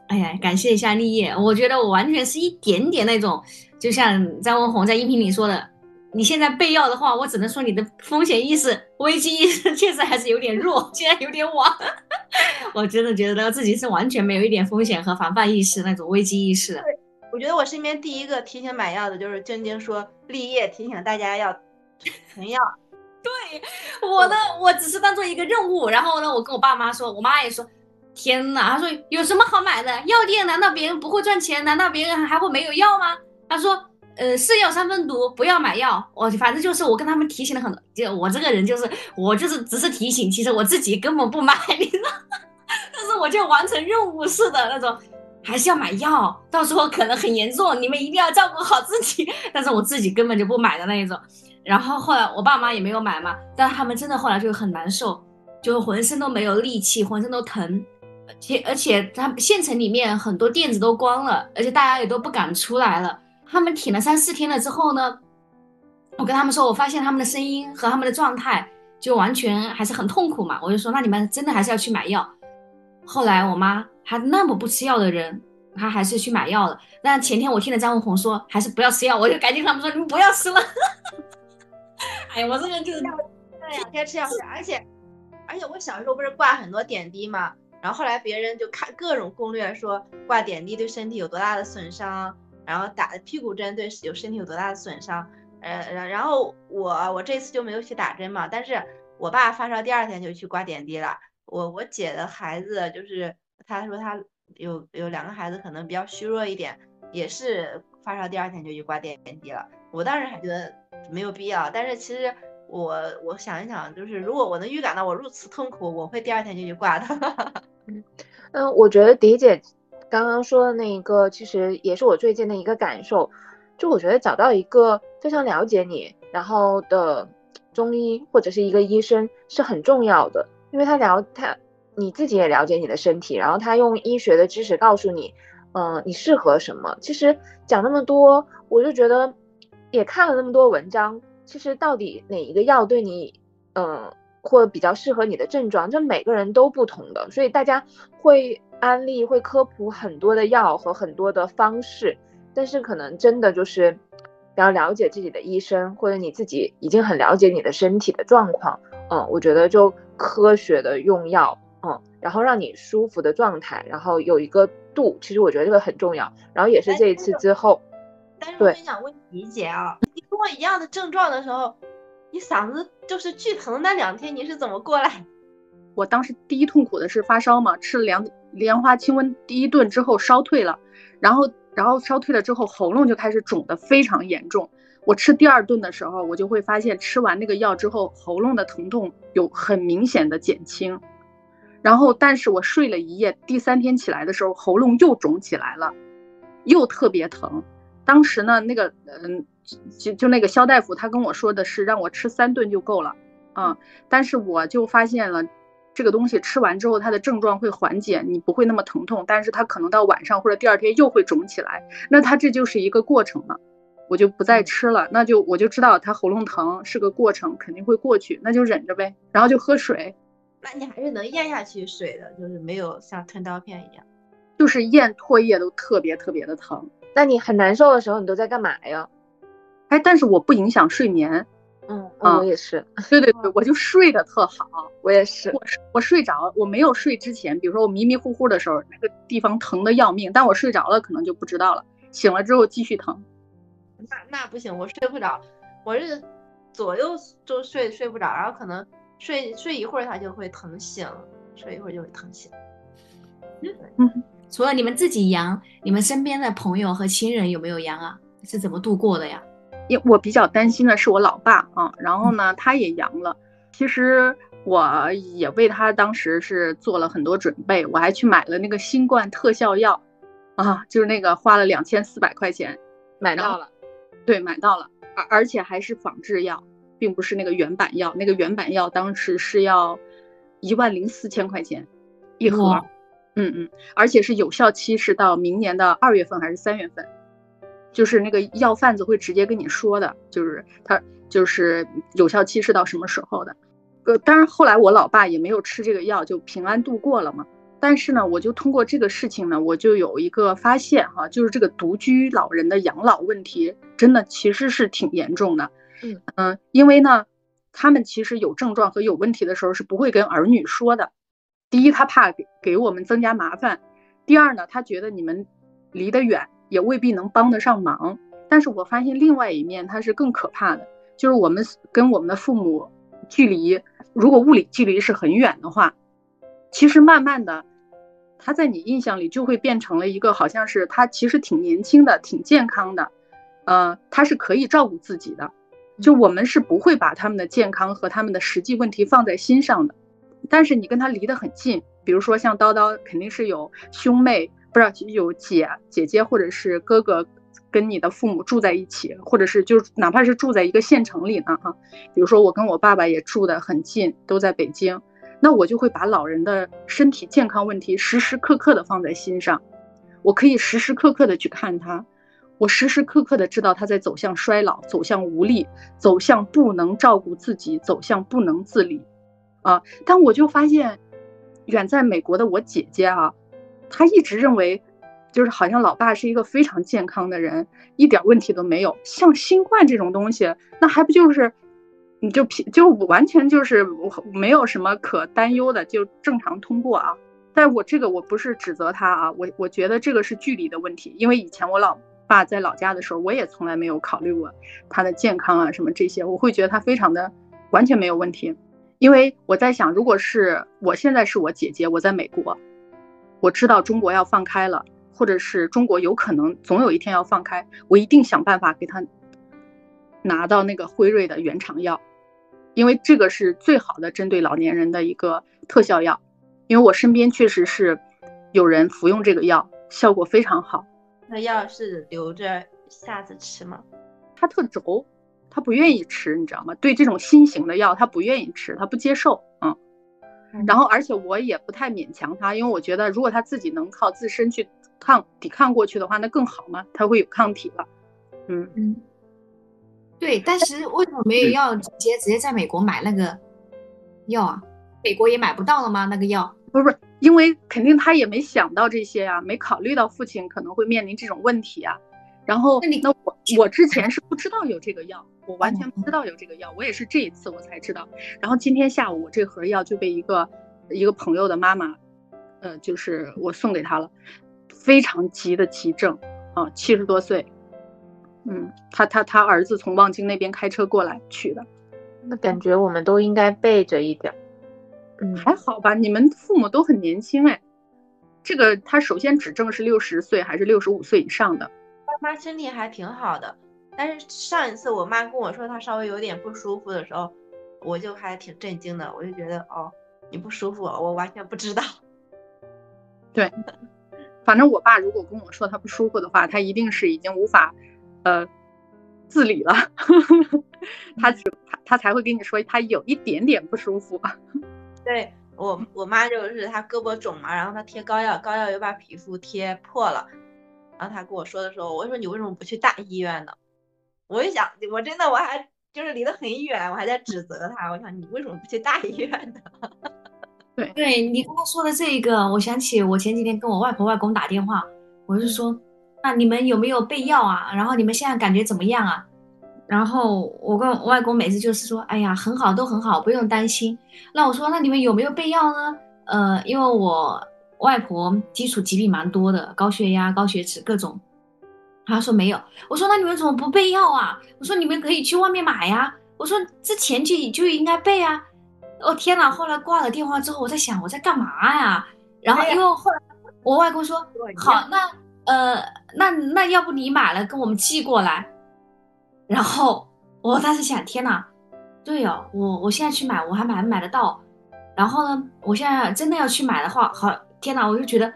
哎呀，感谢一下立业。我觉得我完全是一点点那种，就像张文红在音频里说的。你现在备药的话，我只能说你的风险意识、危机意识 确实还是有点弱，现在有点晚。我真的觉得自己是完全没有一点风险和防范意识那种危机意识。对，我觉得我身边第一个提醒买药的就是晶晶说立业提醒大家要囤药。对，我的，我只是当做一个任务，然后呢，我跟我爸妈说，我妈也说。天呐，他说有什么好买的？药店难道别人不会赚钱？难道别人还会没有药吗？他说，呃，是药三分毒，不要买药。我反正就是我跟他们提醒了很多，就我这个人就是我就是只是提醒，其实我自己根本不买，你知道？但是我就完成任务似的那种，还是要买药，到时候可能很严重，你们一定要照顾好自己。但是我自己根本就不买的那一种。然后后来我爸妈也没有买嘛，但他们真的后来就很难受，就浑身都没有力气，浑身都疼。而且而且，他县城里面很多店子都关了，而且大家也都不敢出来了。他们挺了三四天了之后呢，我跟他们说，我发现他们的声音和他们的状态就完全还是很痛苦嘛。我就说，那你们真的还是要去买药。后来我妈她那么不吃药的人，她还是去买药了。但前天我听了张文红说，还是不要吃药，我就赶紧跟他们说，你们不要吃了。哎呀，我这个就是这两天吃药吃，而且而且我小时候不是挂很多点滴嘛。然后后来别人就看各种攻略，说挂点滴对身体有多大的损伤，然后打屁股针对有身体有多大的损伤。呃，然然后我我这次就没有去打针嘛，但是我爸发烧第二天就去挂点滴了。我我姐的孩子就是他说他有有两个孩子可能比较虚弱一点，也是发烧第二天就去挂点滴了。我当时还觉得没有必要，但是其实。我我想一想，就是如果我能预感到我如此痛苦，我会第二天就去挂的。嗯，我觉得迪姐刚刚说的那一个，其实也是我最近的一个感受。就我觉得找到一个非常了解你，然后的中医或者是一个医生是很重要的，因为他了他你自己也了解你的身体，然后他用医学的知识告诉你，嗯，你适合什么。其实讲那么多，我就觉得也看了那么多文章。其实到底哪一个药对你，嗯，或比较适合你的症状，这每个人都不同的，所以大家会安利、会科普很多的药和很多的方式，但是可能真的就是要了解自己的医生，或者你自己已经很了解你的身体的状况，嗯，我觉得就科学的用药，嗯，然后让你舒服的状态，然后有一个度，其实我觉得这个很重要，然后也是这一次之后，但是我想问李姐啊。你跟我一样的症状的时候，你嗓子就是巨疼那两天，你是怎么过来？我当时第一痛苦的是发烧嘛，吃了莲莲花清瘟第一顿之后烧退了，然后然后烧退了之后喉咙就开始肿得非常严重。我吃第二顿的时候，我就会发现吃完那个药之后，喉咙的疼痛有很明显的减轻。然后但是我睡了一夜，第三天起来的时候，喉咙又肿起来了，又特别疼。当时呢，那个嗯。就就那个肖大夫，他跟我说的是让我吃三顿就够了，啊，但是我就发现了，这个东西吃完之后，它的症状会缓解，你不会那么疼痛，但是它可能到晚上或者第二天又会肿起来，那它这就是一个过程了，我就不再吃了，那就我就知道它喉咙疼是个过程，肯定会过去，那就忍着呗，然后就喝水。那你还是能咽下去水的，就是没有像吞刀片一样，就是咽唾液都特别特别的疼。那你很难受的时候，你都在干嘛呀？哎，但是我不影响睡眠，嗯，我也是，对对对，我就睡得特好，我也是，我我睡着，我没有睡之前，比如说我迷迷糊糊的时候，那个地方疼的要命，但我睡着了可能就不知道了，醒了之后继续疼，那那不行，我睡不着，我是左右都睡睡不着，然后可能睡睡一会儿它就会疼醒，睡一会儿就会疼醒。嗯，除了你们自己阳，你们身边的朋友和亲人有没有阳啊？是怎么度过的呀？因我比较担心的是我老爸啊，然后呢，他也阳了。其实我也为他当时是做了很多准备，我还去买了那个新冠特效药，啊，就是那个花了两千四百块钱买到了，对，买到了，而而且还是仿制药，并不是那个原版药。那个原版药当时是要一万零四千块钱一盒，嗯嗯，而且是有效期是到明年的二月份还是三月份。就是那个药贩子会直接跟你说的，就是他就是有效期是到什么时候的。呃，当然后来我老爸也没有吃这个药，就平安度过了嘛。但是呢，我就通过这个事情呢，我就有一个发现哈，就是这个独居老人的养老问题真的其实是挺严重的。嗯嗯，因为呢，他们其实有症状和有问题的时候是不会跟儿女说的。第一，他怕给给我们增加麻烦；第二呢，他觉得你们离得远。也未必能帮得上忙，但是我发现另外一面它是更可怕的，就是我们跟我们的父母距离，如果物理距离是很远的话，其实慢慢的，他在你印象里就会变成了一个好像是他其实挺年轻的、挺健康的，呃，他是可以照顾自己的。就我们是不会把他们的健康和他们的实际问题放在心上的。但是你跟他离得很近，比如说像叨叨，肯定是有兄妹，不是有姐姐姐或者是哥哥，跟你的父母住在一起，或者是就哪怕是住在一个县城里呢，哈。比如说我跟我爸爸也住得很近，都在北京，那我就会把老人的身体健康问题时时刻刻的放在心上，我可以时时刻刻的去看他，我时时刻刻的知道他在走向衰老，走向无力，走向不能照顾自己，走向不能自理。啊！但我就发现，远在美国的我姐姐啊，他一直认为，就是好像老爸是一个非常健康的人，一点问题都没有。像新冠这种东西，那还不就是，你就平就完全就是我没有什么可担忧的，就正常通过啊。但我这个我不是指责他啊，我我觉得这个是距离的问题，因为以前我老爸在老家的时候，我也从来没有考虑过他的健康啊什么这些，我会觉得他非常的完全没有问题。因为我在想，如果是我现在是我姐姐，我在美国，我知道中国要放开了，或者是中国有可能总有一天要放开，我一定想办法给他拿到那个辉瑞的原厂药，因为这个是最好的针对老年人的一个特效药。因为我身边确实是有人服用这个药，效果非常好。那药是留着下次吃吗？他特轴。他不愿意吃，你知道吗？对这种新型的药，他不愿意吃，他不接受，嗯。然后，而且我也不太勉强他，因为我觉得如果他自己能靠自身去抗抵抗过去的话，那更好嘛，他会有抗体了。嗯嗯。对，但是为什么没有要直接直接在美国买那个药啊？美国也买不到了吗？那个药？不是不是，因为肯定他也没想到这些呀，没考虑到父亲可能会面临这种问题啊。然后，那我我之前是不知道有这个药。我完全不知道有这个药，我也是这一次我才知道。然后今天下午我这盒药就被一个一个朋友的妈妈，呃，就是我送给她了，非常急的急症啊，七十多岁，嗯，他他他儿子从望京那边开车过来取的。那感觉我们都应该备着一点。嗯，还好吧，你们父母都很年轻哎。这个他首先指证是六十岁还是六十五岁以上的？爸妈身体还挺好的。但是上一次我妈跟我说她稍微有点不舒服的时候，我就还挺震惊的，我就觉得哦，你不舒服，我完全不知道。对，反正我爸如果跟我说他不舒服的话，他一定是已经无法，呃，自理了，他只他他才会跟你说他有一点点不舒服。对我我妈就是她胳膊肿嘛，然后她贴膏药，膏药又把皮肤贴破了，然后她跟我说的时候，我说你为什么不去大医院呢？我就想，我真的我还就是离得很远，我还在指责他。我想你为什么不去大医院呢？对，对你刚刚说的这一个，我想起我前几天跟我外婆外公打电话，我是说，那你们有没有备药啊？然后你们现在感觉怎么样啊？然后我跟我外公每次就是说，哎呀，很好，都很好，不用担心。那我说，那你们有没有备药呢？呃，因为我外婆基础疾病蛮多的，高血压、高血脂各种。他说没有，我说那你们怎么不备药啊？我说你们可以去外面买呀。我说之前就就应该备啊。哦天哪！后来挂了电话之后，我在想我在干嘛呀？然后因为后来我外公说好，那呃那那要不你买了跟我们寄过来。然后我当时想天哪，对哦，我我现在去买我还买不买得到？然后呢，我现在真的要去买的话，好天哪，我就觉得。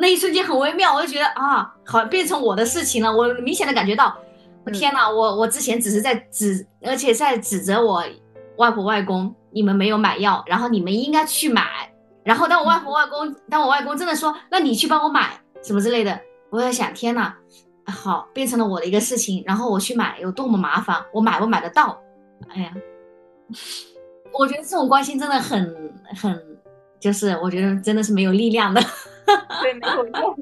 那一瞬间很微妙，我就觉得啊，好变成我的事情了。我明显的感觉到，我天哪，我我之前只是在指，而且在指责我外婆外公，你们没有买药，然后你们应该去买。然后当我外婆外公，当我外公真的说，那你去帮我买什么之类的，我在想，天哪，好，变成了我的一个事情，然后我去买有多么麻烦，我买不买得到？哎呀，我觉得这种关心真的很很，就是我觉得真的是没有力量的。对，没有用。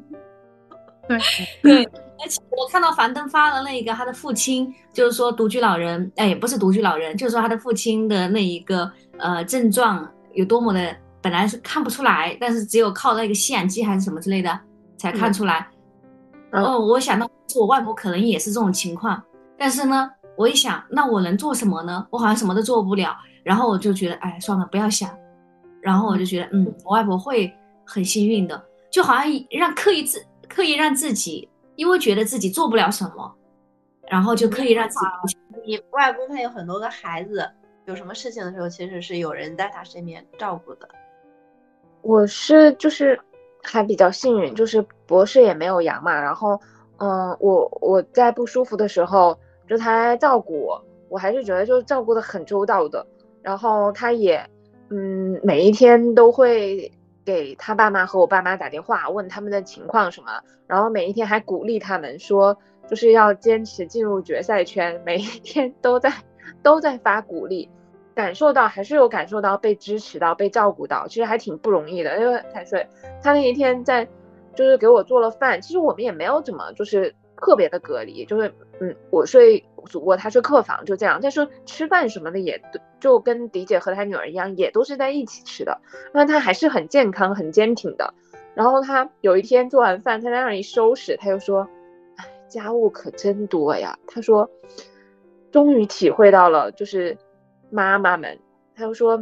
对 对，而且我看到樊登发了那个他的父亲，就是说独居老人，哎，不是独居老人，就是说他的父亲的那一个呃症状有多么的，本来是看不出来，但是只有靠那个吸氧机还是什么之类的才看出来。哦，我想到我外婆可能也是这种情况，但是呢，我一想，那我能做什么呢？我好像什么都做不了。然后我就觉得，哎，算了，不要想。然后我就觉得，嗯，我外婆会。很幸运的，就好像让刻意自刻意让自己，因为觉得自己做不了什么，然后就刻意让自己。你外公他有很多个孩子，有什么事情的时候，其实是有人在他身边照顾的。我是就是还比较幸运，就是博士也没有阳嘛，然后嗯，我我在不舒服的时候，就他来照顾我，我还是觉得就照顾的很周到的。然后他也嗯，每一天都会给他爸妈和我爸妈打电话，问他们的情况什么，然后每一天还鼓励他们说，就是要坚持进入决赛圈，每一天都在都在发鼓励。感受到还是有感受到被支持到被照顾到，其实还挺不容易的。因为太岁他那一天在，就是给我做了饭。其实我们也没有怎么就是特别的隔离，就是嗯，我睡主卧，他睡客房，就这样。但是吃饭什么的也都就跟迪姐和她女儿一样，也都是在一起吃的。那他还是很健康、很坚挺的。然后他有一天做完饭，他在那里收拾，他就说：“哎，家务可真多呀。”他说：“终于体会到了，就是。”妈妈们，他就说，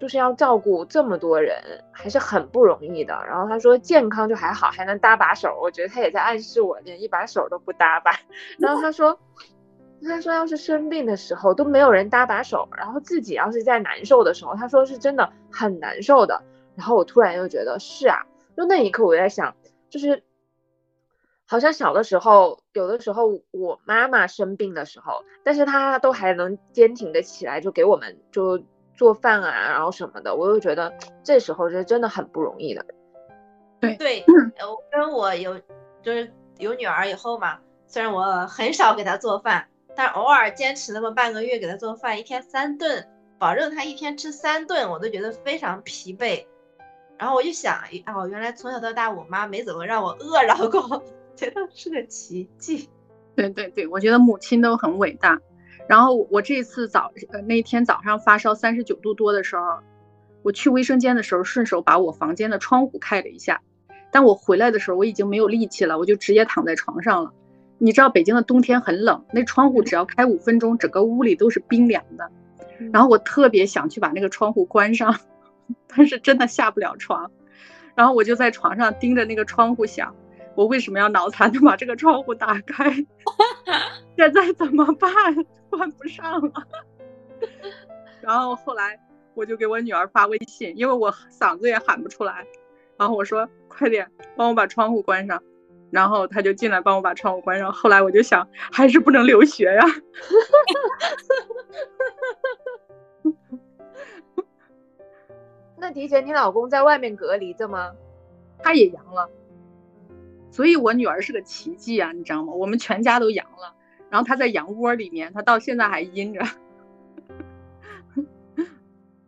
就是要照顾这么多人，还是很不容易的。然后他说健康就还好，还能搭把手。我觉得他也在暗示我，连一把手都不搭吧。然后他说，他说要是生病的时候都没有人搭把手，然后自己要是在难受的时候，他说是真的很难受的。然后我突然又觉得是啊，就那一刻我在想，就是。好像小的时候，有的时候我妈妈生病的时候，但是她都还能坚挺的起来，就给我们就做饭啊，然后什么的，我又觉得这时候是真的很不容易的。对对，我跟我有就是有女儿以后嘛，虽然我很少给她做饭，但偶尔坚持那么半个月给她做饭，一天三顿，保证她一天吃三顿，我都觉得非常疲惫。然后我就想，哦，原来从小到大我妈没怎么让我饿着过。觉得是个奇迹，对对对，我觉得母亲都很伟大。然后我这次早呃那天早上发烧三十九度多的时候，我去卫生间的时候顺手把我房间的窗户开了一下，但我回来的时候我已经没有力气了，我就直接躺在床上了。你知道北京的冬天很冷，那窗户只要开五分钟，整个屋里都是冰凉的。然后我特别想去把那个窗户关上，但是真的下不了床。然后我就在床上盯着那个窗户想。我为什么要脑残的把这个窗户打开？现在怎么办？关不上了。然后后来我就给我女儿发微信，因为我嗓子也喊不出来。然后我说：“快点帮我把窗户关上。”然后他就进来帮我把窗户关上。后来我就想，还是不能留学呀。那提前你老公在外面隔离着吗？他也阳了。所以，我女儿是个奇迹啊，你知道吗？我们全家都阳了，然后她在羊窝里面，她到现在还阴着。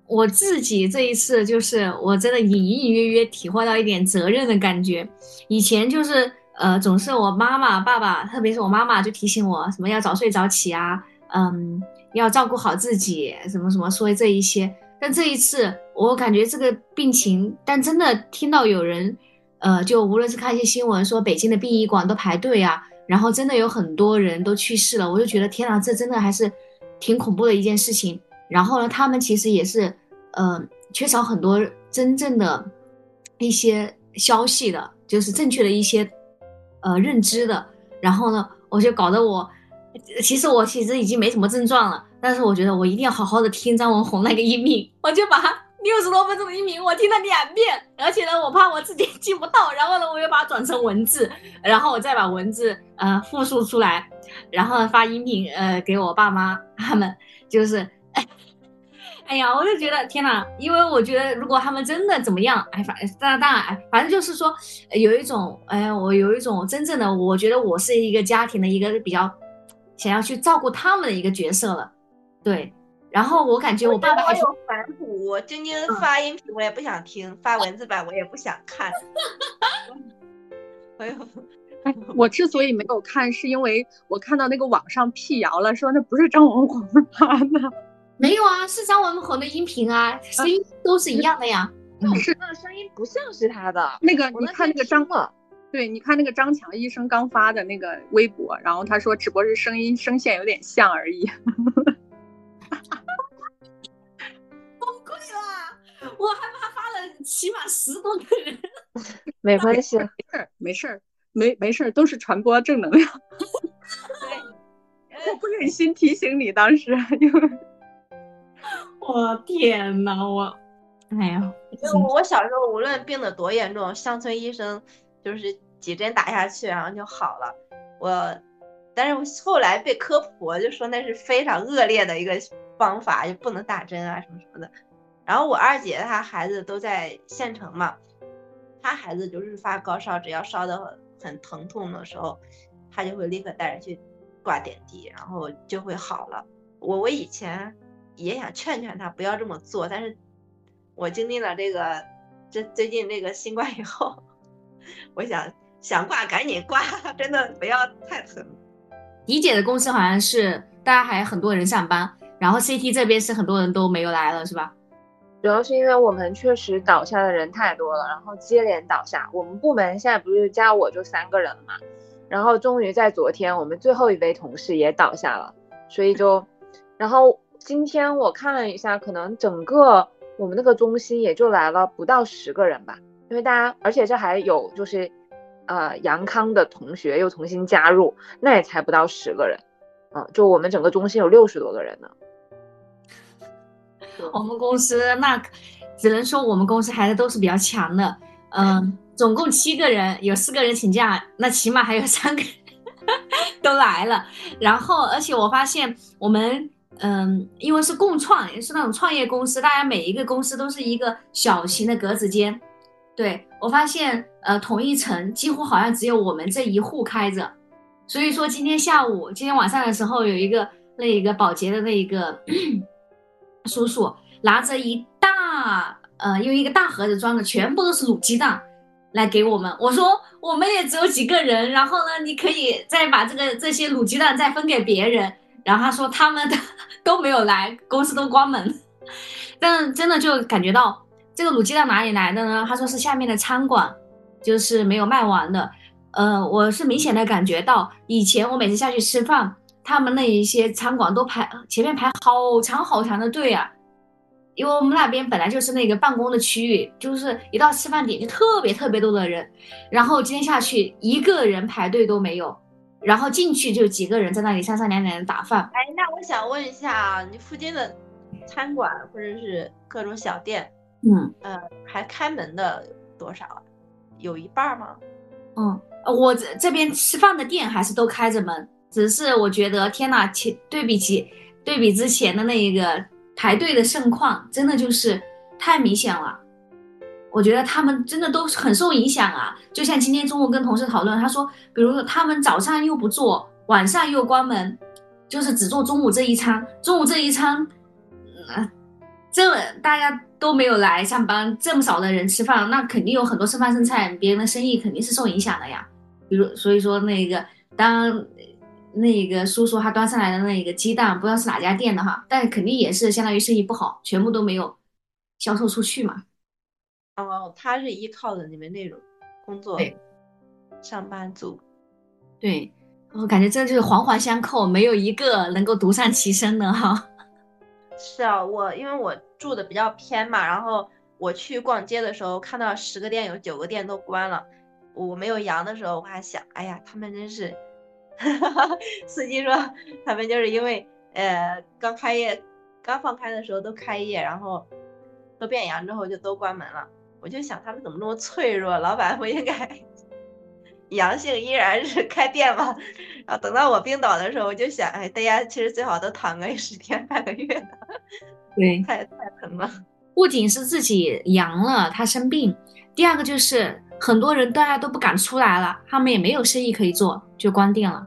我自己这一次就是，我真的隐隐约约体会到一点责任的感觉。以前就是，呃，总是我妈妈、爸爸，特别是我妈妈就提醒我，什么要早睡早起啊，嗯，要照顾好自己，什么什么说这一些。但这一次，我感觉这个病情，但真的听到有人。呃，就无论是看一些新闻说北京的殡仪馆都排队啊，然后真的有很多人都去世了，我就觉得天呐，这真的还是挺恐怖的一件事情。然后呢，他们其实也是，呃，缺少很多真正的一些消息的，就是正确的一些呃认知的。然后呢，我就搞得我，其实我其实已经没什么症状了，但是我觉得我一定要好好的听张文红那个音频，我就把。六十多分钟的音频，我听了两遍，而且呢，我怕我自己 听不到，然后呢，我又把它转成文字，然后我再把文字呃复述出来，然后发音频呃给我爸妈他们，就是，哎呀，我就觉得天呐，因为我觉得如果他们真的怎么样，哎，反当然当然，哎，反正就是说有一种，哎，我有一种真正的，我觉得我是一个家庭的一个比较想要去照顾他们的一个角色了，对。然后我感觉我爸爸还有反骨，晶晶发音频我也不想听，发文字版我也不想看。哎呦，我之所以没有看，是因为我看到那个网上辟谣了，说那不是张文红发的。没有啊，是张文宏的音频啊，声音都是一样的呀。是，那声音不像是他的。那个你看那个张，对，你看那个张强医生刚发的那个微博，然后他说只不过是声音声线有点像而已。崩溃了我害怕发了起码十多个人。没关系，没事儿，没事儿，没没事儿，都是传播正能量。对，我不忍心提醒你，当时因为我天呐，我，哎呀，就我小时候无论病得多严重，乡村医生就是几针打下去，然后就好了。我，但是后来被科普，就说那是非常恶劣的一个方法，就不能打针啊什么什么的。然后我二姐她孩子都在县城嘛，她孩子就是发高烧，只要烧得很很疼痛的时候，她就会立刻带人去挂点滴，然后就会好了。我我以前也想劝劝他不要这么做，但是我经历了这个这最近这个新冠以后，我想想挂赶紧挂，真的不要太疼。迪姐的公司好像是大家还很多人上班，然后 CT 这边是很多人都没有来了，是吧？主要是因为我们确实倒下的人太多了，然后接连倒下。我们部门现在不是加我就三个人了嘛，然后终于在昨天，我们最后一位同事也倒下了，所以就，然后今天我看了一下，可能整个我们那个中心也就来了不到十个人吧，因为大家，而且这还有就是，呃，杨康的同学又重新加入，那也才不到十个人，嗯、就我们整个中心有六十多个人呢。我们公司那只能说我们公司还是都是比较强的，嗯，总共七个人，有四个人请假，那起码还有三个人 都来了。然后，而且我发现我们，嗯，因为是共创，也是那种创业公司，大家每一个公司都是一个小型的格子间。对我发现，呃，同一层几乎好像只有我们这一户开着。所以说，今天下午、今天晚上的时候，有一个那一个保洁的那一个 叔叔拿着一大呃，用一个大盒子装的，全部都是卤鸡蛋来给我们。我说我们也只有几个人，然后呢，你可以再把这个这些卤鸡蛋再分给别人。然后他说他们都 都没有来，公司都关门。但真的就感觉到这个卤鸡蛋哪里来的呢？他说是下面的餐馆，就是没有卖完的。呃，我是明显的感觉到，以前我每次下去吃饭，他们那一些餐馆都排前面排好长好长的队啊，因为我们那边本来就是那个办公的区域，就是一到吃饭点就特别特别多的人，然后今天下去一个人排队都没有，然后进去就几个人在那里三三两两的打饭，哎，那我想问一下啊，你附近的餐馆或者是各种小店，嗯呃，还开门的多少啊？有一半儿吗？嗯，呃我这这边吃饭的店还是都开着门，只是我觉得天呐，前对比起对比之前的那一个排队的盛况，真的就是太明显了。我觉得他们真的都很受影响啊。就像今天中午跟同事讨论，他说，比如说他们早上又不做，晚上又关门，就是只做中午这一餐，中午这一餐，嗯、这大家都没有来上班，这么少的人吃饭，那肯定有很多剩饭剩菜，别人的生意肯定是受影响的呀。比如，所以说那个当那个叔叔他端上来的那个鸡蛋，不知道是哪家店的哈，但肯定也是相当于生意不好，全部都没有销售出去嘛。哦，他是依靠的你们那种工作对上班族。对，我感觉这就是环环相扣，没有一个能够独善其身的哈。是啊，我因为我住的比较偏嘛，然后我去逛街的时候，看到十个店有九个店都关了。我没有阳的时候，我还想，哎呀，他们真是，司机说他们就是因为呃刚开业，刚放开的时候都开业，然后都变阳之后就都关门了。我就想他们怎么那么脆弱，老板不应该阳性依然是开店吗？然后等到我病倒的时候，我就想，哎，大家其实最好都躺个十天半个月 的，对，太太疼了。不仅是自己阳了，他生病，第二个就是很多人大家都不敢出来了，他们也没有生意可以做，就关店了。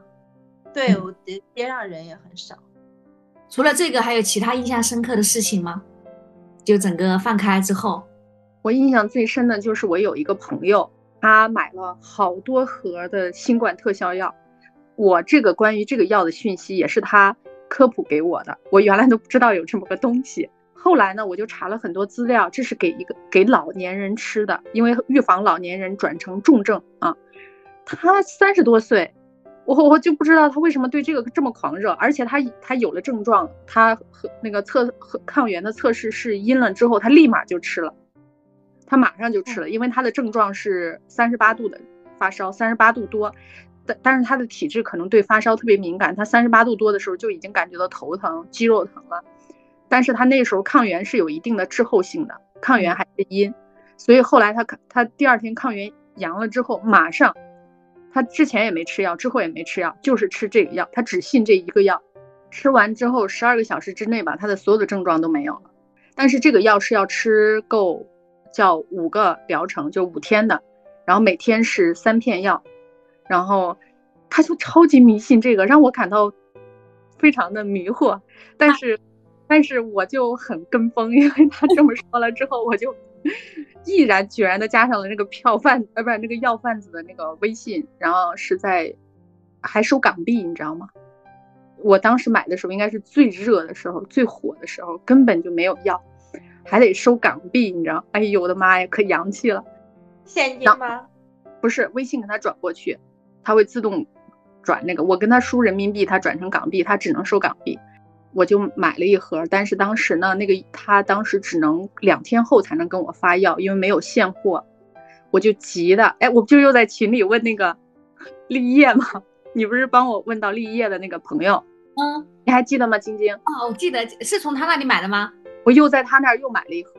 对，我街街上人也很少。除了这个，还有其他印象深刻的事情吗？就整个放开之后，我印象最深的就是我有一个朋友，他买了好多盒的新冠特效药。我这个关于这个药的讯息也是他科普给我的，我原来都不知道有这么个东西。后来呢，我就查了很多资料，这是给一个给老年人吃的，因为预防老年人转成重症啊。他三十多岁，我我就不知道他为什么对这个这么狂热，而且他他有了症状，他和那个测和抗原的测试是阴了之后，他立马就吃了。他马上就吃了，因为他的症状是三十八度的发烧，三十八度多，但但是他的体质可能对发烧特别敏感，他三十八度多的时候就已经感觉到头疼、肌肉疼了，但是他那时候抗原是有一定的滞后性的，抗原还是阴，所以后来他他第二天抗原阳了之后，马上他之前也没吃药，之后也没吃药，就是吃这个药，他只信这一个药，吃完之后十二个小时之内吧，他的所有的症状都没有了，但是这个药是要吃够。叫五个疗程，就五天的，然后每天是三片药，然后他就超级迷信这个，让我感到非常的迷惑。但是，但是我就很跟风，因为他这么说了之后，我就毅然决然的加上了那个票贩呃，不是那个药贩子的那个微信，然后是在还收港币，你知道吗？我当时买的时候应该是最热的时候，最火的时候，根本就没有药。还得收港币，你知道？哎呦我的妈呀，可洋气了！现金吗？不是，微信给他转过去，他会自动转那个。我跟他输人民币，他转成港币，他只能收港币。我就买了一盒，但是当时呢，那个他当时只能两天后才能跟我发药，因为没有现货。我就急的，哎，我不就又在群里问那个 立业吗？你不是帮我问到立业的那个朋友？嗯，你还记得吗，晶晶？哦，我记得，是从他那里买的吗？我又在他那儿又买了一盒，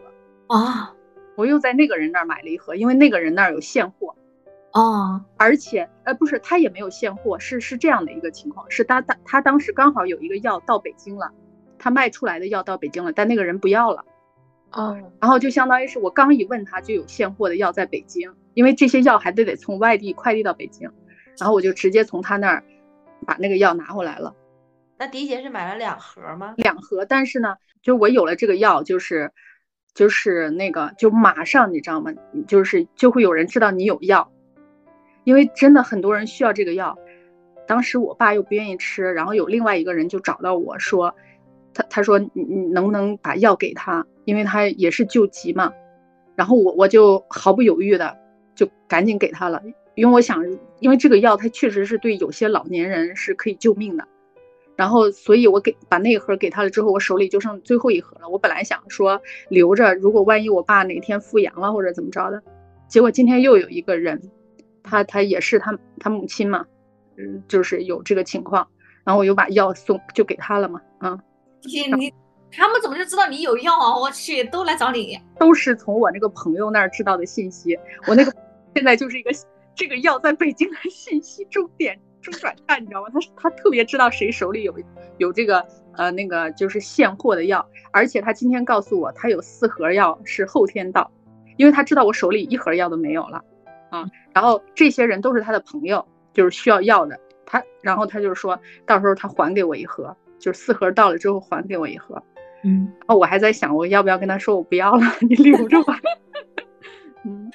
啊，我又在那个人那儿买了一盒，因为那个人那儿有现货，啊，而且，呃，不是，他也没有现货，是是这样的一个情况，是他他他当时刚好有一个药到北京了，他卖出来的药到北京了，但那个人不要了，哦，然后就相当于是我刚一问他就有现货的药在北京，因为这些药还得得从外地快递到北京，然后我就直接从他那儿把那个药拿回来了。那迪姐是买了两盒吗？两盒，但是呢。就我有了这个药，就是，就是那个，就马上你知道吗？就是就会有人知道你有药，因为真的很多人需要这个药。当时我爸又不愿意吃，然后有另外一个人就找到我说，他他说你你能不能把药给他，因为他也是救急嘛。然后我我就毫不犹豫的就赶紧给他了，因为我想，因为这个药它确实是对有些老年人是可以救命的。然后，所以我给把那一盒给他了之后，我手里就剩最后一盒了。我本来想说留着，如果万一我爸哪天复阳了或者怎么着的，结果今天又有一个人，他他也是他他母亲嘛，嗯，就是有这个情况，然后我又把药送就给他了嘛，嗯。你你他们怎么就知道你有药啊？我去，都来找你，都是从我那个朋友那儿知道的信息。我那个现在就是一个这个药在北京的信息重点。中转站，你知道吗？他他特别知道谁手里有有这个呃那个就是现货的药，而且他今天告诉我他有四盒药是后天到，因为他知道我手里一盒药都没有了啊。然后这些人都是他的朋友，就是需要药的。他然后他就是说到时候他还给我一盒，就是四盒到了之后还给我一盒。嗯，然后我还在想我要不要跟他说我不要了，你留着吧。嗯，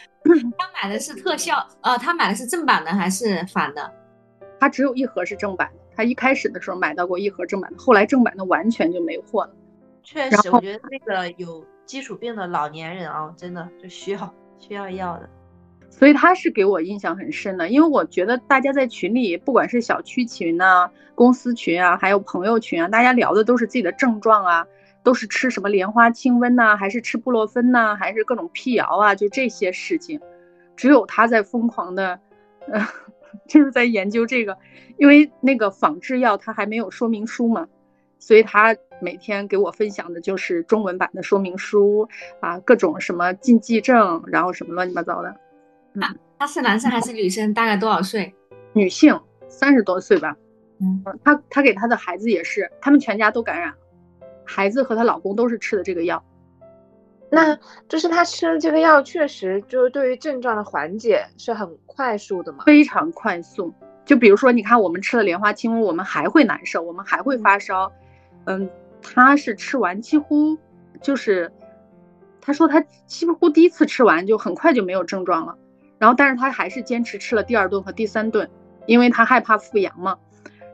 他买的是特效，呃，他买的是正版的还是反的？他只有一盒是正版的，他一开始的时候买到过一盒正版的，后来正版的完全就没货了。确实，我觉得那个有基础病的老年人啊，真的就需要需要药的。所以他是给我印象很深的，因为我觉得大家在群里，不管是小区群啊、公司群啊，还有朋友群啊，大家聊的都是自己的症状啊，都是吃什么莲花清瘟呐，还是吃布洛芬呐，还是各种辟谣啊，就这些事情。只有他在疯狂的，呃。就是在研究这个，因为那个仿制药它还没有说明书嘛，所以他每天给我分享的就是中文版的说明书啊，各种什么禁忌症，然后什么乱七八糟的。那他是男生还是女生？大概多少岁？女性，三十多岁吧。嗯，他他给他的孩子也是，他们全家都感染了，孩子和她老公都是吃的这个药。那就是他吃了这个药，确实就是对于症状的缓解是很快速的嘛？非常快速。就比如说，你看我们吃了莲花清瘟，我们还会难受，我们还会发烧。嗯，他是吃完几乎就是，他说他几乎第一次吃完就很快就没有症状了。然后，但是他还是坚持吃了第二顿和第三顿，因为他害怕复阳嘛。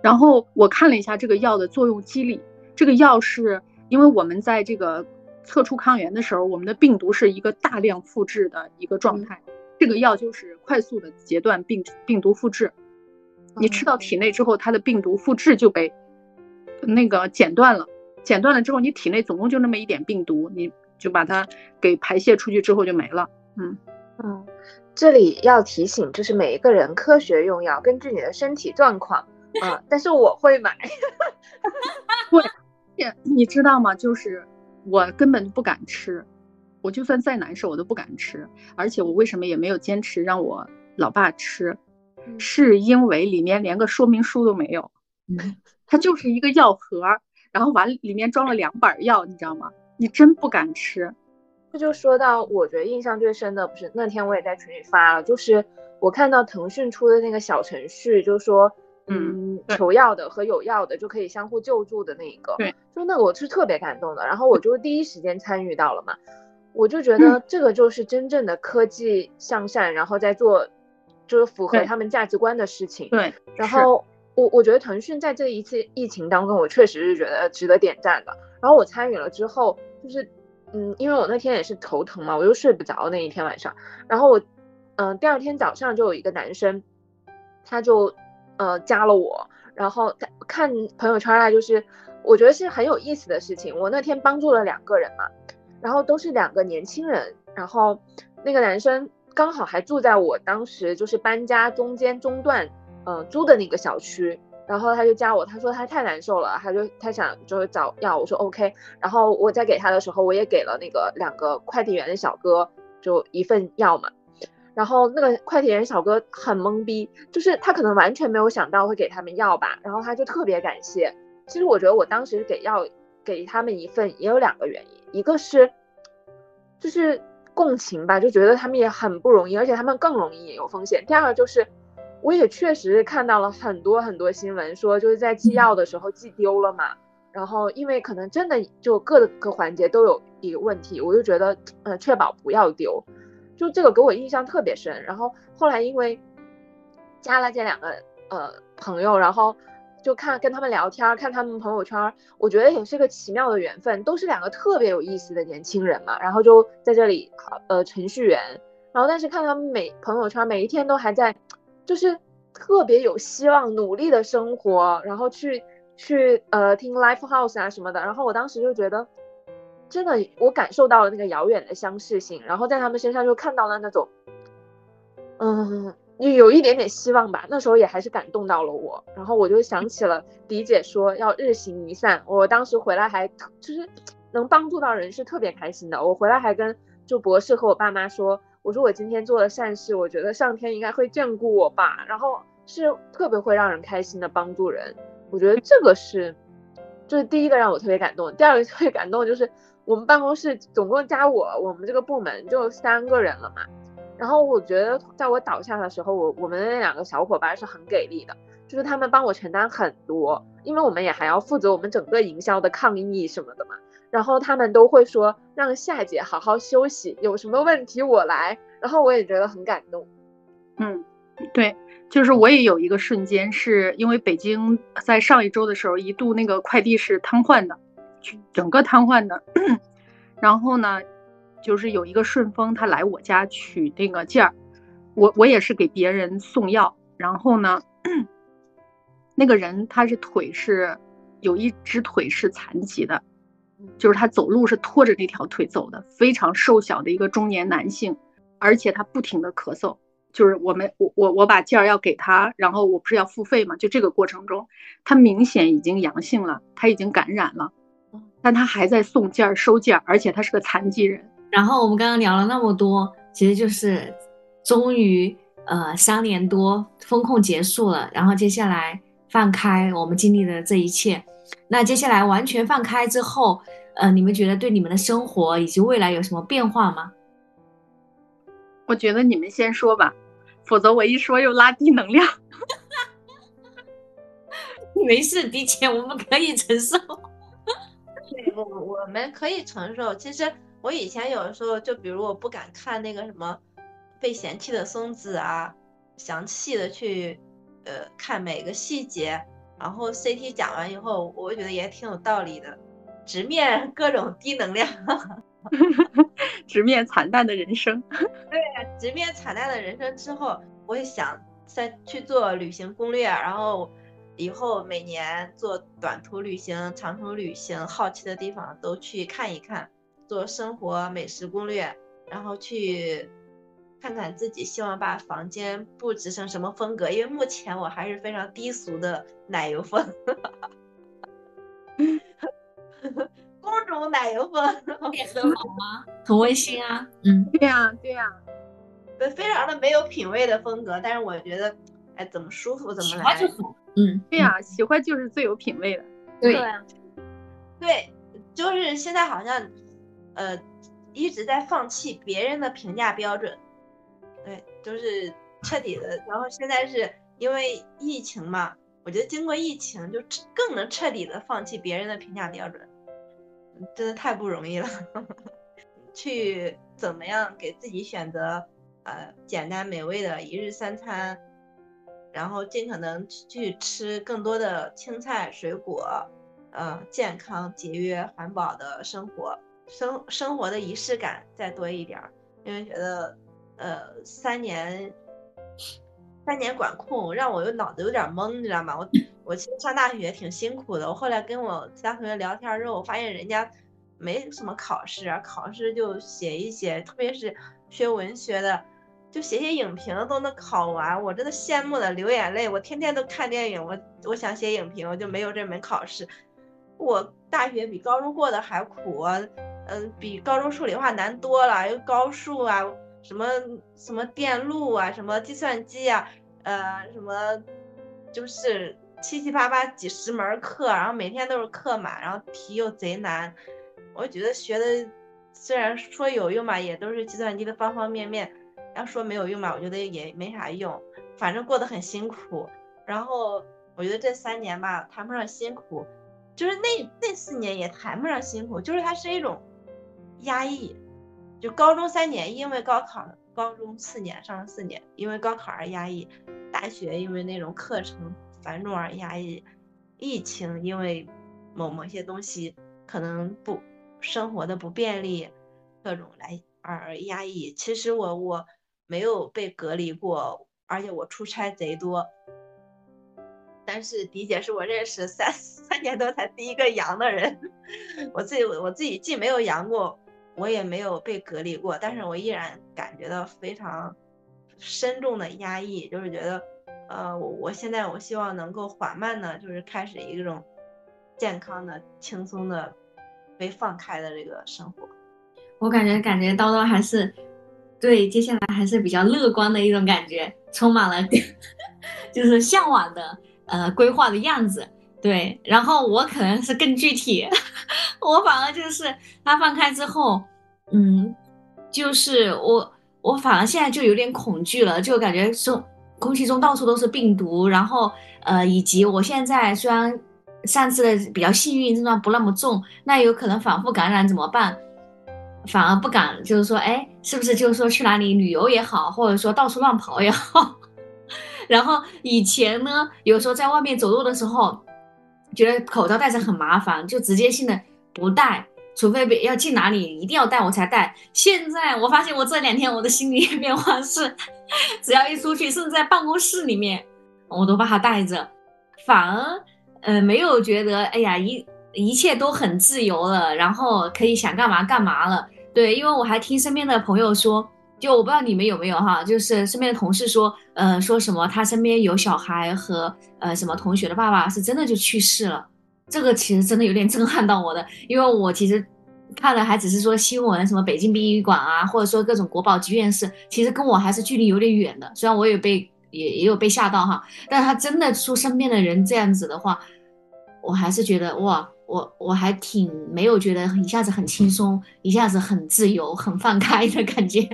然后我看了一下这个药的作用机理，这个药是因为我们在这个。测出抗原的时候，我们的病毒是一个大量复制的一个状态，这个药就是快速的截断病病毒复制。你吃到体内之后，它的病毒复制就被那个剪断了，剪断了之后，你体内总共就那么一点病毒，你就把它给排泄出去之后就没了。嗯嗯，这里要提醒，就是每一个人科学用药，根据你的身体状况啊。但是我会买，会，你知道吗？就是我根本就不敢吃，我就算再难受，我都不敢吃。而且我为什么也没有坚持让我老爸吃，是因为里面连个说明书都没有，它就是一个药盒，然后完里面装了两板药，你知道吗？你真不敢吃。这就说到，我觉得印象最深的不是那天我也在群里发了，就是我看到腾讯出的那个小程序，就说，嗯，求药的和有药的就可以相互救助的那一个，对，就那个我是特别感动的，然后我就第一时间参与到了嘛，我就觉得这个就是真正的科技向善，然后在做，就是符合他们价值观的事情，对，然后我我觉得腾讯在这一次疫情当中，我确实是觉得值得点赞的，然后我参与了之后，就是。嗯，因为我那天也是头疼嘛，我又睡不着那一天晚上。然后我，嗯，第二天早上就有一个男生，他就，呃，加了我。然后他看朋友圈啊，就是我觉得是很有意思的事情。我那天帮助了两个人嘛，然后都是两个年轻人。然后那个男生刚好还住在我当时就是搬家中间中段，嗯，租的那个小区。然后他就加我，他说他太难受了，他就他想就是找药，我说 OK。然后我在给他的时候，我也给了那个两个快递员的小哥就一份药嘛。然后那个快递员小哥很懵逼，就是他可能完全没有想到会给他们药吧。然后他就特别感谢。其实我觉得我当时给药给他们一份也有两个原因，一个是就是共情吧，就觉得他们也很不容易，而且他们更容易有风险。第二个就是。我也确实看到了很多很多新闻，说就是在寄药的时候寄丢了嘛，然后因为可能真的就各个环节都有一个问题，我就觉得，呃，确保不要丢，就这个给我印象特别深。然后后来因为加了这两个呃朋友，然后就看跟他们聊天，看他们朋友圈，我觉得也是个奇妙的缘分，都是两个特别有意思的年轻人嘛。然后就在这里，呃，程序员，然后但是看他们每朋友圈每一天都还在。就是特别有希望、努力的生活，然后去去呃听 Life House 啊什么的，然后我当时就觉得，真的我感受到了那个遥远的相似性，然后在他们身上就看到了那种，嗯，有一点点希望吧。那时候也还是感动到了我，然后我就想起了迪姐说要日行一善，我当时回来还就是能帮助到人是特别开心的。我回来还跟就博士和我爸妈说。我说我今天做了善事，我觉得上天应该会眷顾我吧。然后是特别会让人开心的帮助人，我觉得这个是，这是第一个让我特别感动。第二个特别感动就是我们办公室总共加我，我们这个部门就三个人了嘛。然后我觉得在我倒下的时候，我我们那两个小伙伴是很给力的，就是他们帮我承担很多，因为我们也还要负责我们整个营销的抗疫什么的嘛。然后他们都会说让夏姐好好休息，有什么问题我来。然后我也觉得很感动。嗯，对，就是我也有一个瞬间，是因为北京在上一周的时候一度那个快递是瘫痪的，整个瘫痪的。然后呢，就是有一个顺丰他来我家取那个件儿，我我也是给别人送药。然后呢，那个人他是腿是有一只腿是残疾的。就是他走路是拖着那条腿走的，非常瘦小的一个中年男性，而且他不停的咳嗽。就是我们我我我把件儿要给他，然后我不是要付费嘛？就这个过程中，他明显已经阳性了，他已经感染了，但他还在送件儿收件儿，而且他是个残疾人。然后我们刚刚聊了那么多，其实就是终于呃三年多风控结束了，然后接下来放开我们经历的这一切。那接下来完全放开之后，呃，你们觉得对你们的生活以及未来有什么变化吗？我觉得你们先说吧，否则我一说又拉低能量。没事，迪姐，我们可以承受。对，我我们可以承受。其实我以前有的时候，就比如我不敢看那个什么被嫌弃的松子啊，详细的去呃看每个细节。然后 CT 讲完以后，我觉得也挺有道理的，直面各种低能量，直面惨淡的人生。对，直面惨淡的人生之后，我也想再去做旅行攻略，然后以后每年做短途旅行、长途旅行，好奇的地方都去看一看，做生活美食攻略，然后去看看自己希望把房间布置成什么风格，因为目前我还是非常低俗的奶油风，公主奶油风，也很好啊，很温馨啊。嗯，对呀，对呀，对，非常的没有品味的风格，但是我觉得，哎，怎么舒服怎么来。喜欢就好。嗯，对呀，喜欢就是最有品味的。对，对，就是现在好像，呃，一直在放弃别人的评价标准。对，就是彻底的。然后现在是因为疫情嘛，我觉得经过疫情就更能彻底的放弃别人的评价标准，真的太不容易了。去怎么样给自己选择呃简单美味的一日三餐，然后尽可能去吃更多的青菜水果，呃健康节约环保的生活，生生活的仪式感再多一点儿，因为觉得。呃，三年，三年管控让我有脑子有点懵，你知道吗？我我其实上大学挺辛苦的。我后来跟我其他同学聊天之后，我发现人家没什么考试啊，考试就写一写，特别是学文学的，就写写影评都能考完。我真的羡慕的流眼泪。我天天都看电影，我我想写影评，我就没有这门考试。我大学比高中过得还苦，嗯，比高中数理化难多了，又高数啊。什么什么电路啊，什么计算机啊，呃，什么就是七七八八几十门课，然后每天都是课满，然后题又贼难。我觉得学的虽然说有用吧，也都是计算机的方方面面。要说没有用吧，我觉得也没啥用，反正过得很辛苦。然后我觉得这三年吧，谈不上辛苦，就是那那四年也谈不上辛苦，就是它是一种压抑。就高中三年，因为高考；高中四年上了四年，因为高考而压抑；大学因为那种课程繁重而压抑；疫情因为某某些东西可能不生活的不便利，各种来而压抑。其实我我没有被隔离过，而且我出差贼多。但是迪姐是我认识三 三年多才第一个阳的人，我自己我自己既没有阳过。我也没有被隔离过，但是我依然感觉到非常深重的压抑，就是觉得，呃，我我现在我希望能够缓慢的，就是开始一种健康的、轻松的、被放开的这个生活。我感觉，感觉叨叨还是对接下来还是比较乐观的一种感觉，充满了 就是向往的呃规划的样子。对，然后我可能是更具体，我反而就是它放开之后，嗯，就是我我反而现在就有点恐惧了，就感觉说空气中到处都是病毒，然后呃，以及我现在虽然上次的比较幸运，症状不那么重，那有可能反复感染怎么办？反而不敢，就是说，哎，是不是就是说去哪里旅游也好，或者说到处乱跑也好，然后以前呢，有时候在外面走路的时候。觉得口罩戴着很麻烦，就直接性的不戴，除非要进哪里一定要戴我才戴。现在我发现我这两天我的心理变化是，只要一出去，甚至在办公室里面，我都把它戴着，反而呃没有觉得哎呀一一切都很自由了，然后可以想干嘛干嘛了。对，因为我还听身边的朋友说。就我不知道你们有没有哈，就是身边的同事说，呃，说什么他身边有小孩和呃什么同学的爸爸是真的就去世了，这个其实真的有点震撼到我的，因为我其实看的还只是说新闻，什么北京殡仪馆啊，或者说各种国宝级院士，其实跟我还是距离有点远的。虽然我也被也也有被吓到哈，但是他真的说身边的人这样子的话，我还是觉得哇，我我还挺没有觉得一下子很轻松，一下子很自由，很放开的感觉。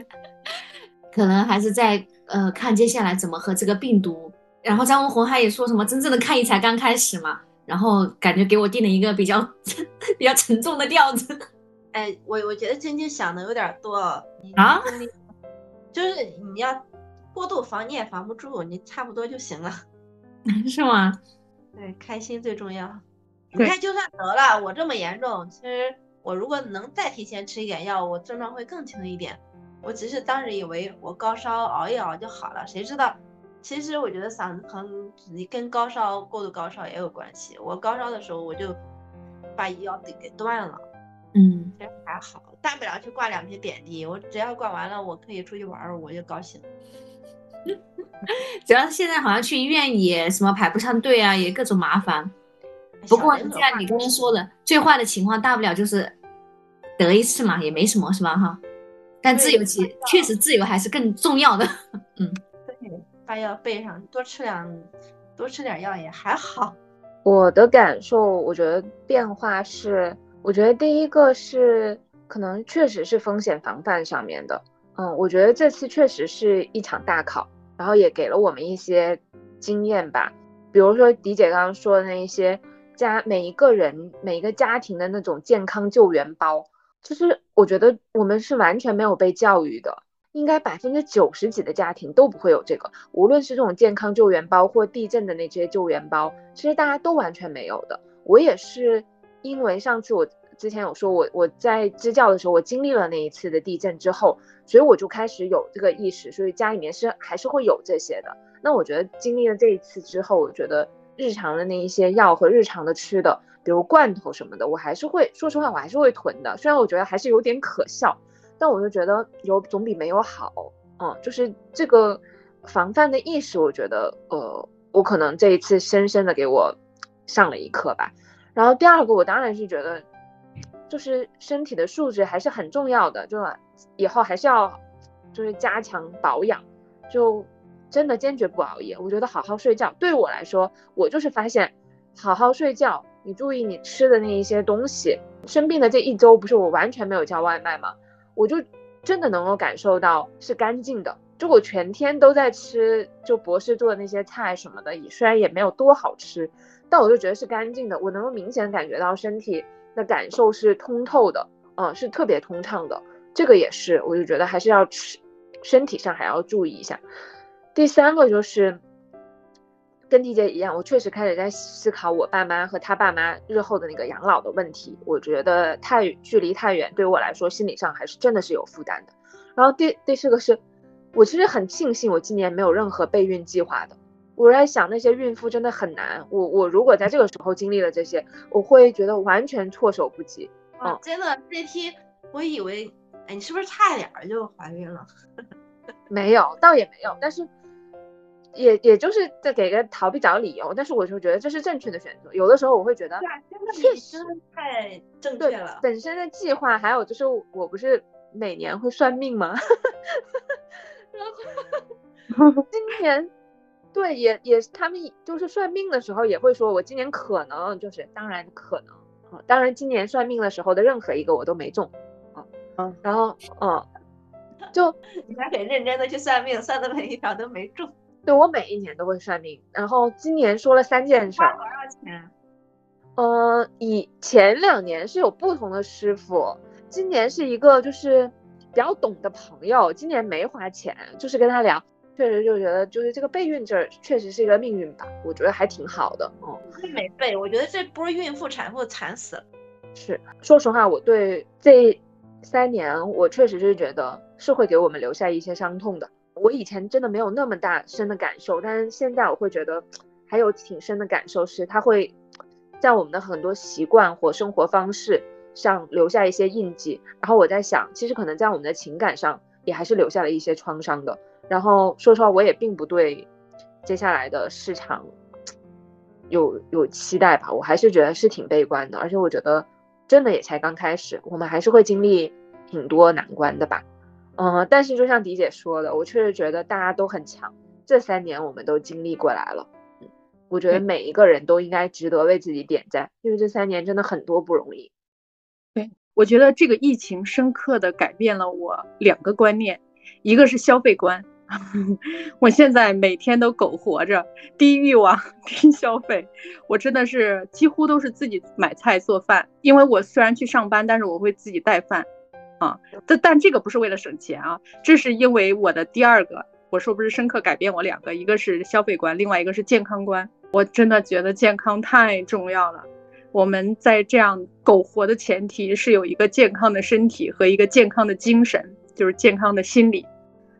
可能还是在呃看接下来怎么和这个病毒，然后张文红他也说什么真正的抗疫才刚开始嘛，然后感觉给我定了一个比较 比较沉重的调子。哎，我我觉得晶晶想的有点多啊，就是你要过度防你也防不住，你差不多就行了，是吗？对，开心最重要。你看，就算得了我这么严重，其实我如果能再提前吃一点药，我症状会更轻一点。我只是当时以为我高烧熬一熬就好了，谁知道，其实我觉得嗓子疼跟高烧过度高烧也有关系。我高烧的时候我就把药给给断了，嗯，其实还好，大不了去挂两瓶点滴，我只要挂完了，我可以出去玩儿，我就高兴。主要是现在好像去医院也什么排不上队啊，也各种麻烦。不过就像你刚刚说的，最坏的情况大不了就是得一次嘛，也没什么，是吧？哈。但自由其确实自由还是更重要的。嗯对，把药备上，多吃两多吃点药也还好。我的感受，我觉得变化是，我觉得第一个是可能确实是风险防范上面的，嗯，我觉得这次确实是一场大考，然后也给了我们一些经验吧，比如说迪姐刚刚说的那一些家每一个人每一个家庭的那种健康救援包，其实我觉得我们是完全没有被教育的。应该百分之九十几的家庭都不会有这个，无论是这种健康救援包或地震的那些救援包，其实大家都完全没有的。我也是因为上次我之前有说我我在支教的时候，我经历了那一次的地震之后，所以我就开始有这个意识，所以家里面是还是会有这些的。那我觉得经历了这一次之后，我觉得日常的那一些药和日常的吃的，比如罐头什么的，我还是会说实话，我还是会囤的。虽然我觉得还是有点可笑。但我就觉得有总比没有好，嗯，就是这个防范的意识，我觉得，呃，我可能这一次深深的给我上了一课吧。然后第二个，我当然是觉得，就是身体的素质还是很重要的，就以后还是要就是加强保养，就真的坚决不熬夜。我觉得好好睡觉，对我来说，我就是发现好好睡觉，你注意你吃的那一些东西。生病的这一周，不是我完全没有叫外卖吗？我就真的能够感受到是干净的，就我全天都在吃，就博士做的那些菜什么的，也虽然也没有多好吃，但我就觉得是干净的，我能够明显感觉到身体的感受是通透的，嗯，是特别通畅的，这个也是，我就觉得还是要吃，身体上还要注意一下。第三个就是。跟丽姐一样，我确实开始在思考我爸妈和他爸妈日后的那个养老的问题。我觉得太距离太远，对我来说心理上还是真的是有负担的。然后第第四个是，我其实很庆幸我今年没有任何备孕计划的。我在想那些孕妇真的很难。我我如果在这个时候经历了这些，我会觉得完全措手不及。啊，真的这期我以为，哎，你是不是差一点就怀孕了？没有，倒也没有，但是。也也就是在给个逃避找理由，但是我就觉得这是正确的选择。有的时候我会觉得，确实太正确了。本身的计划，还有就是我不是每年会算命吗？然后 今年，对，也也他们就是算命的时候也会说，我今年可能就是当然可能啊，当然今年算命的时候的任何一个我都没中啊，嗯，然后嗯，就你还很认真的去算命，算的每一条都没中。对我每一年都会算命，然后今年说了三件事。花多少钱？呃，以前两年是有不同的师傅，今年是一个就是比较懂的朋友，今年没花钱，就是跟他聊，确实就觉得就是这个备孕这儿确实是一个命运吧，我觉得还挺好的。嗯，没备，我觉得这不是孕妇产妇惨死了。是，说实话，我对这三年我确实是觉得是会给我们留下一些伤痛的。我以前真的没有那么大深的感受，但是现在我会觉得还有挺深的感受，是它会在我们的很多习惯或生活方式上留下一些印记。然后我在想，其实可能在我们的情感上也还是留下了一些创伤的。然后说实话，我也并不对接下来的市场 有有期待吧，我还是觉得是挺悲观的。而且我觉得真的也才刚开始，我们还是会经历挺多难关的吧。嗯，但是就像迪姐说的，我确实觉得大家都很强。这三年我们都经历过来了，嗯，我觉得每一个人都应该值得为自己点赞，因为这三年真的很多不容易。对，我觉得这个疫情深刻的改变了我两个观念，一个是消费观，我现在每天都苟活着，低欲望低消费，我真的是几乎都是自己买菜做饭，因为我虽然去上班，但是我会自己带饭。啊，但但这个不是为了省钱啊，这是因为我的第二个，我说不是深刻改变我两个，一个是消费观，另外一个是健康观。我真的觉得健康太重要了。我们在这样苟活的前提是有一个健康的身体和一个健康的精神，就是健康的心理，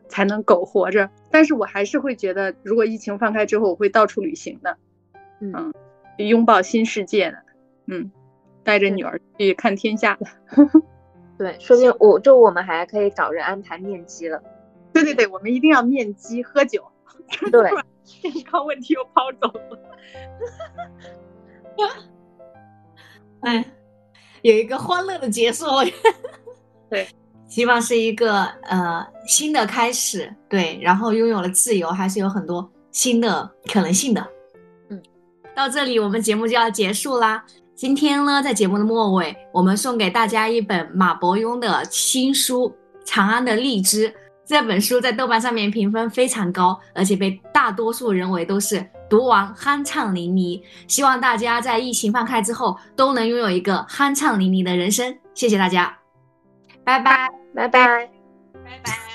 才能苟活着。但是我还是会觉得，如果疫情放开之后，我会到处旅行的，嗯，拥抱新世界的，嗯。带着女儿去看天下的。对，说不定我就我们还可以找人安排面基了。对对对，我们一定要面基喝酒。对，健康问题又抛走了。哎，有一个欢乐的结束。对，希望是一个呃新的开始。对，然后拥有了自由，还是有很多新的可能性的。嗯，到这里我们节目就要结束啦。今天呢，在节目的末尾，我们送给大家一本马伯庸的新书《长安的荔枝》。这本书在豆瓣上面评分非常高，而且被大多数认为都是读完酣畅淋漓。希望大家在疫情放开之后，都能拥有一个酣畅淋漓的人生。谢谢大家，拜拜，拜拜，拜拜。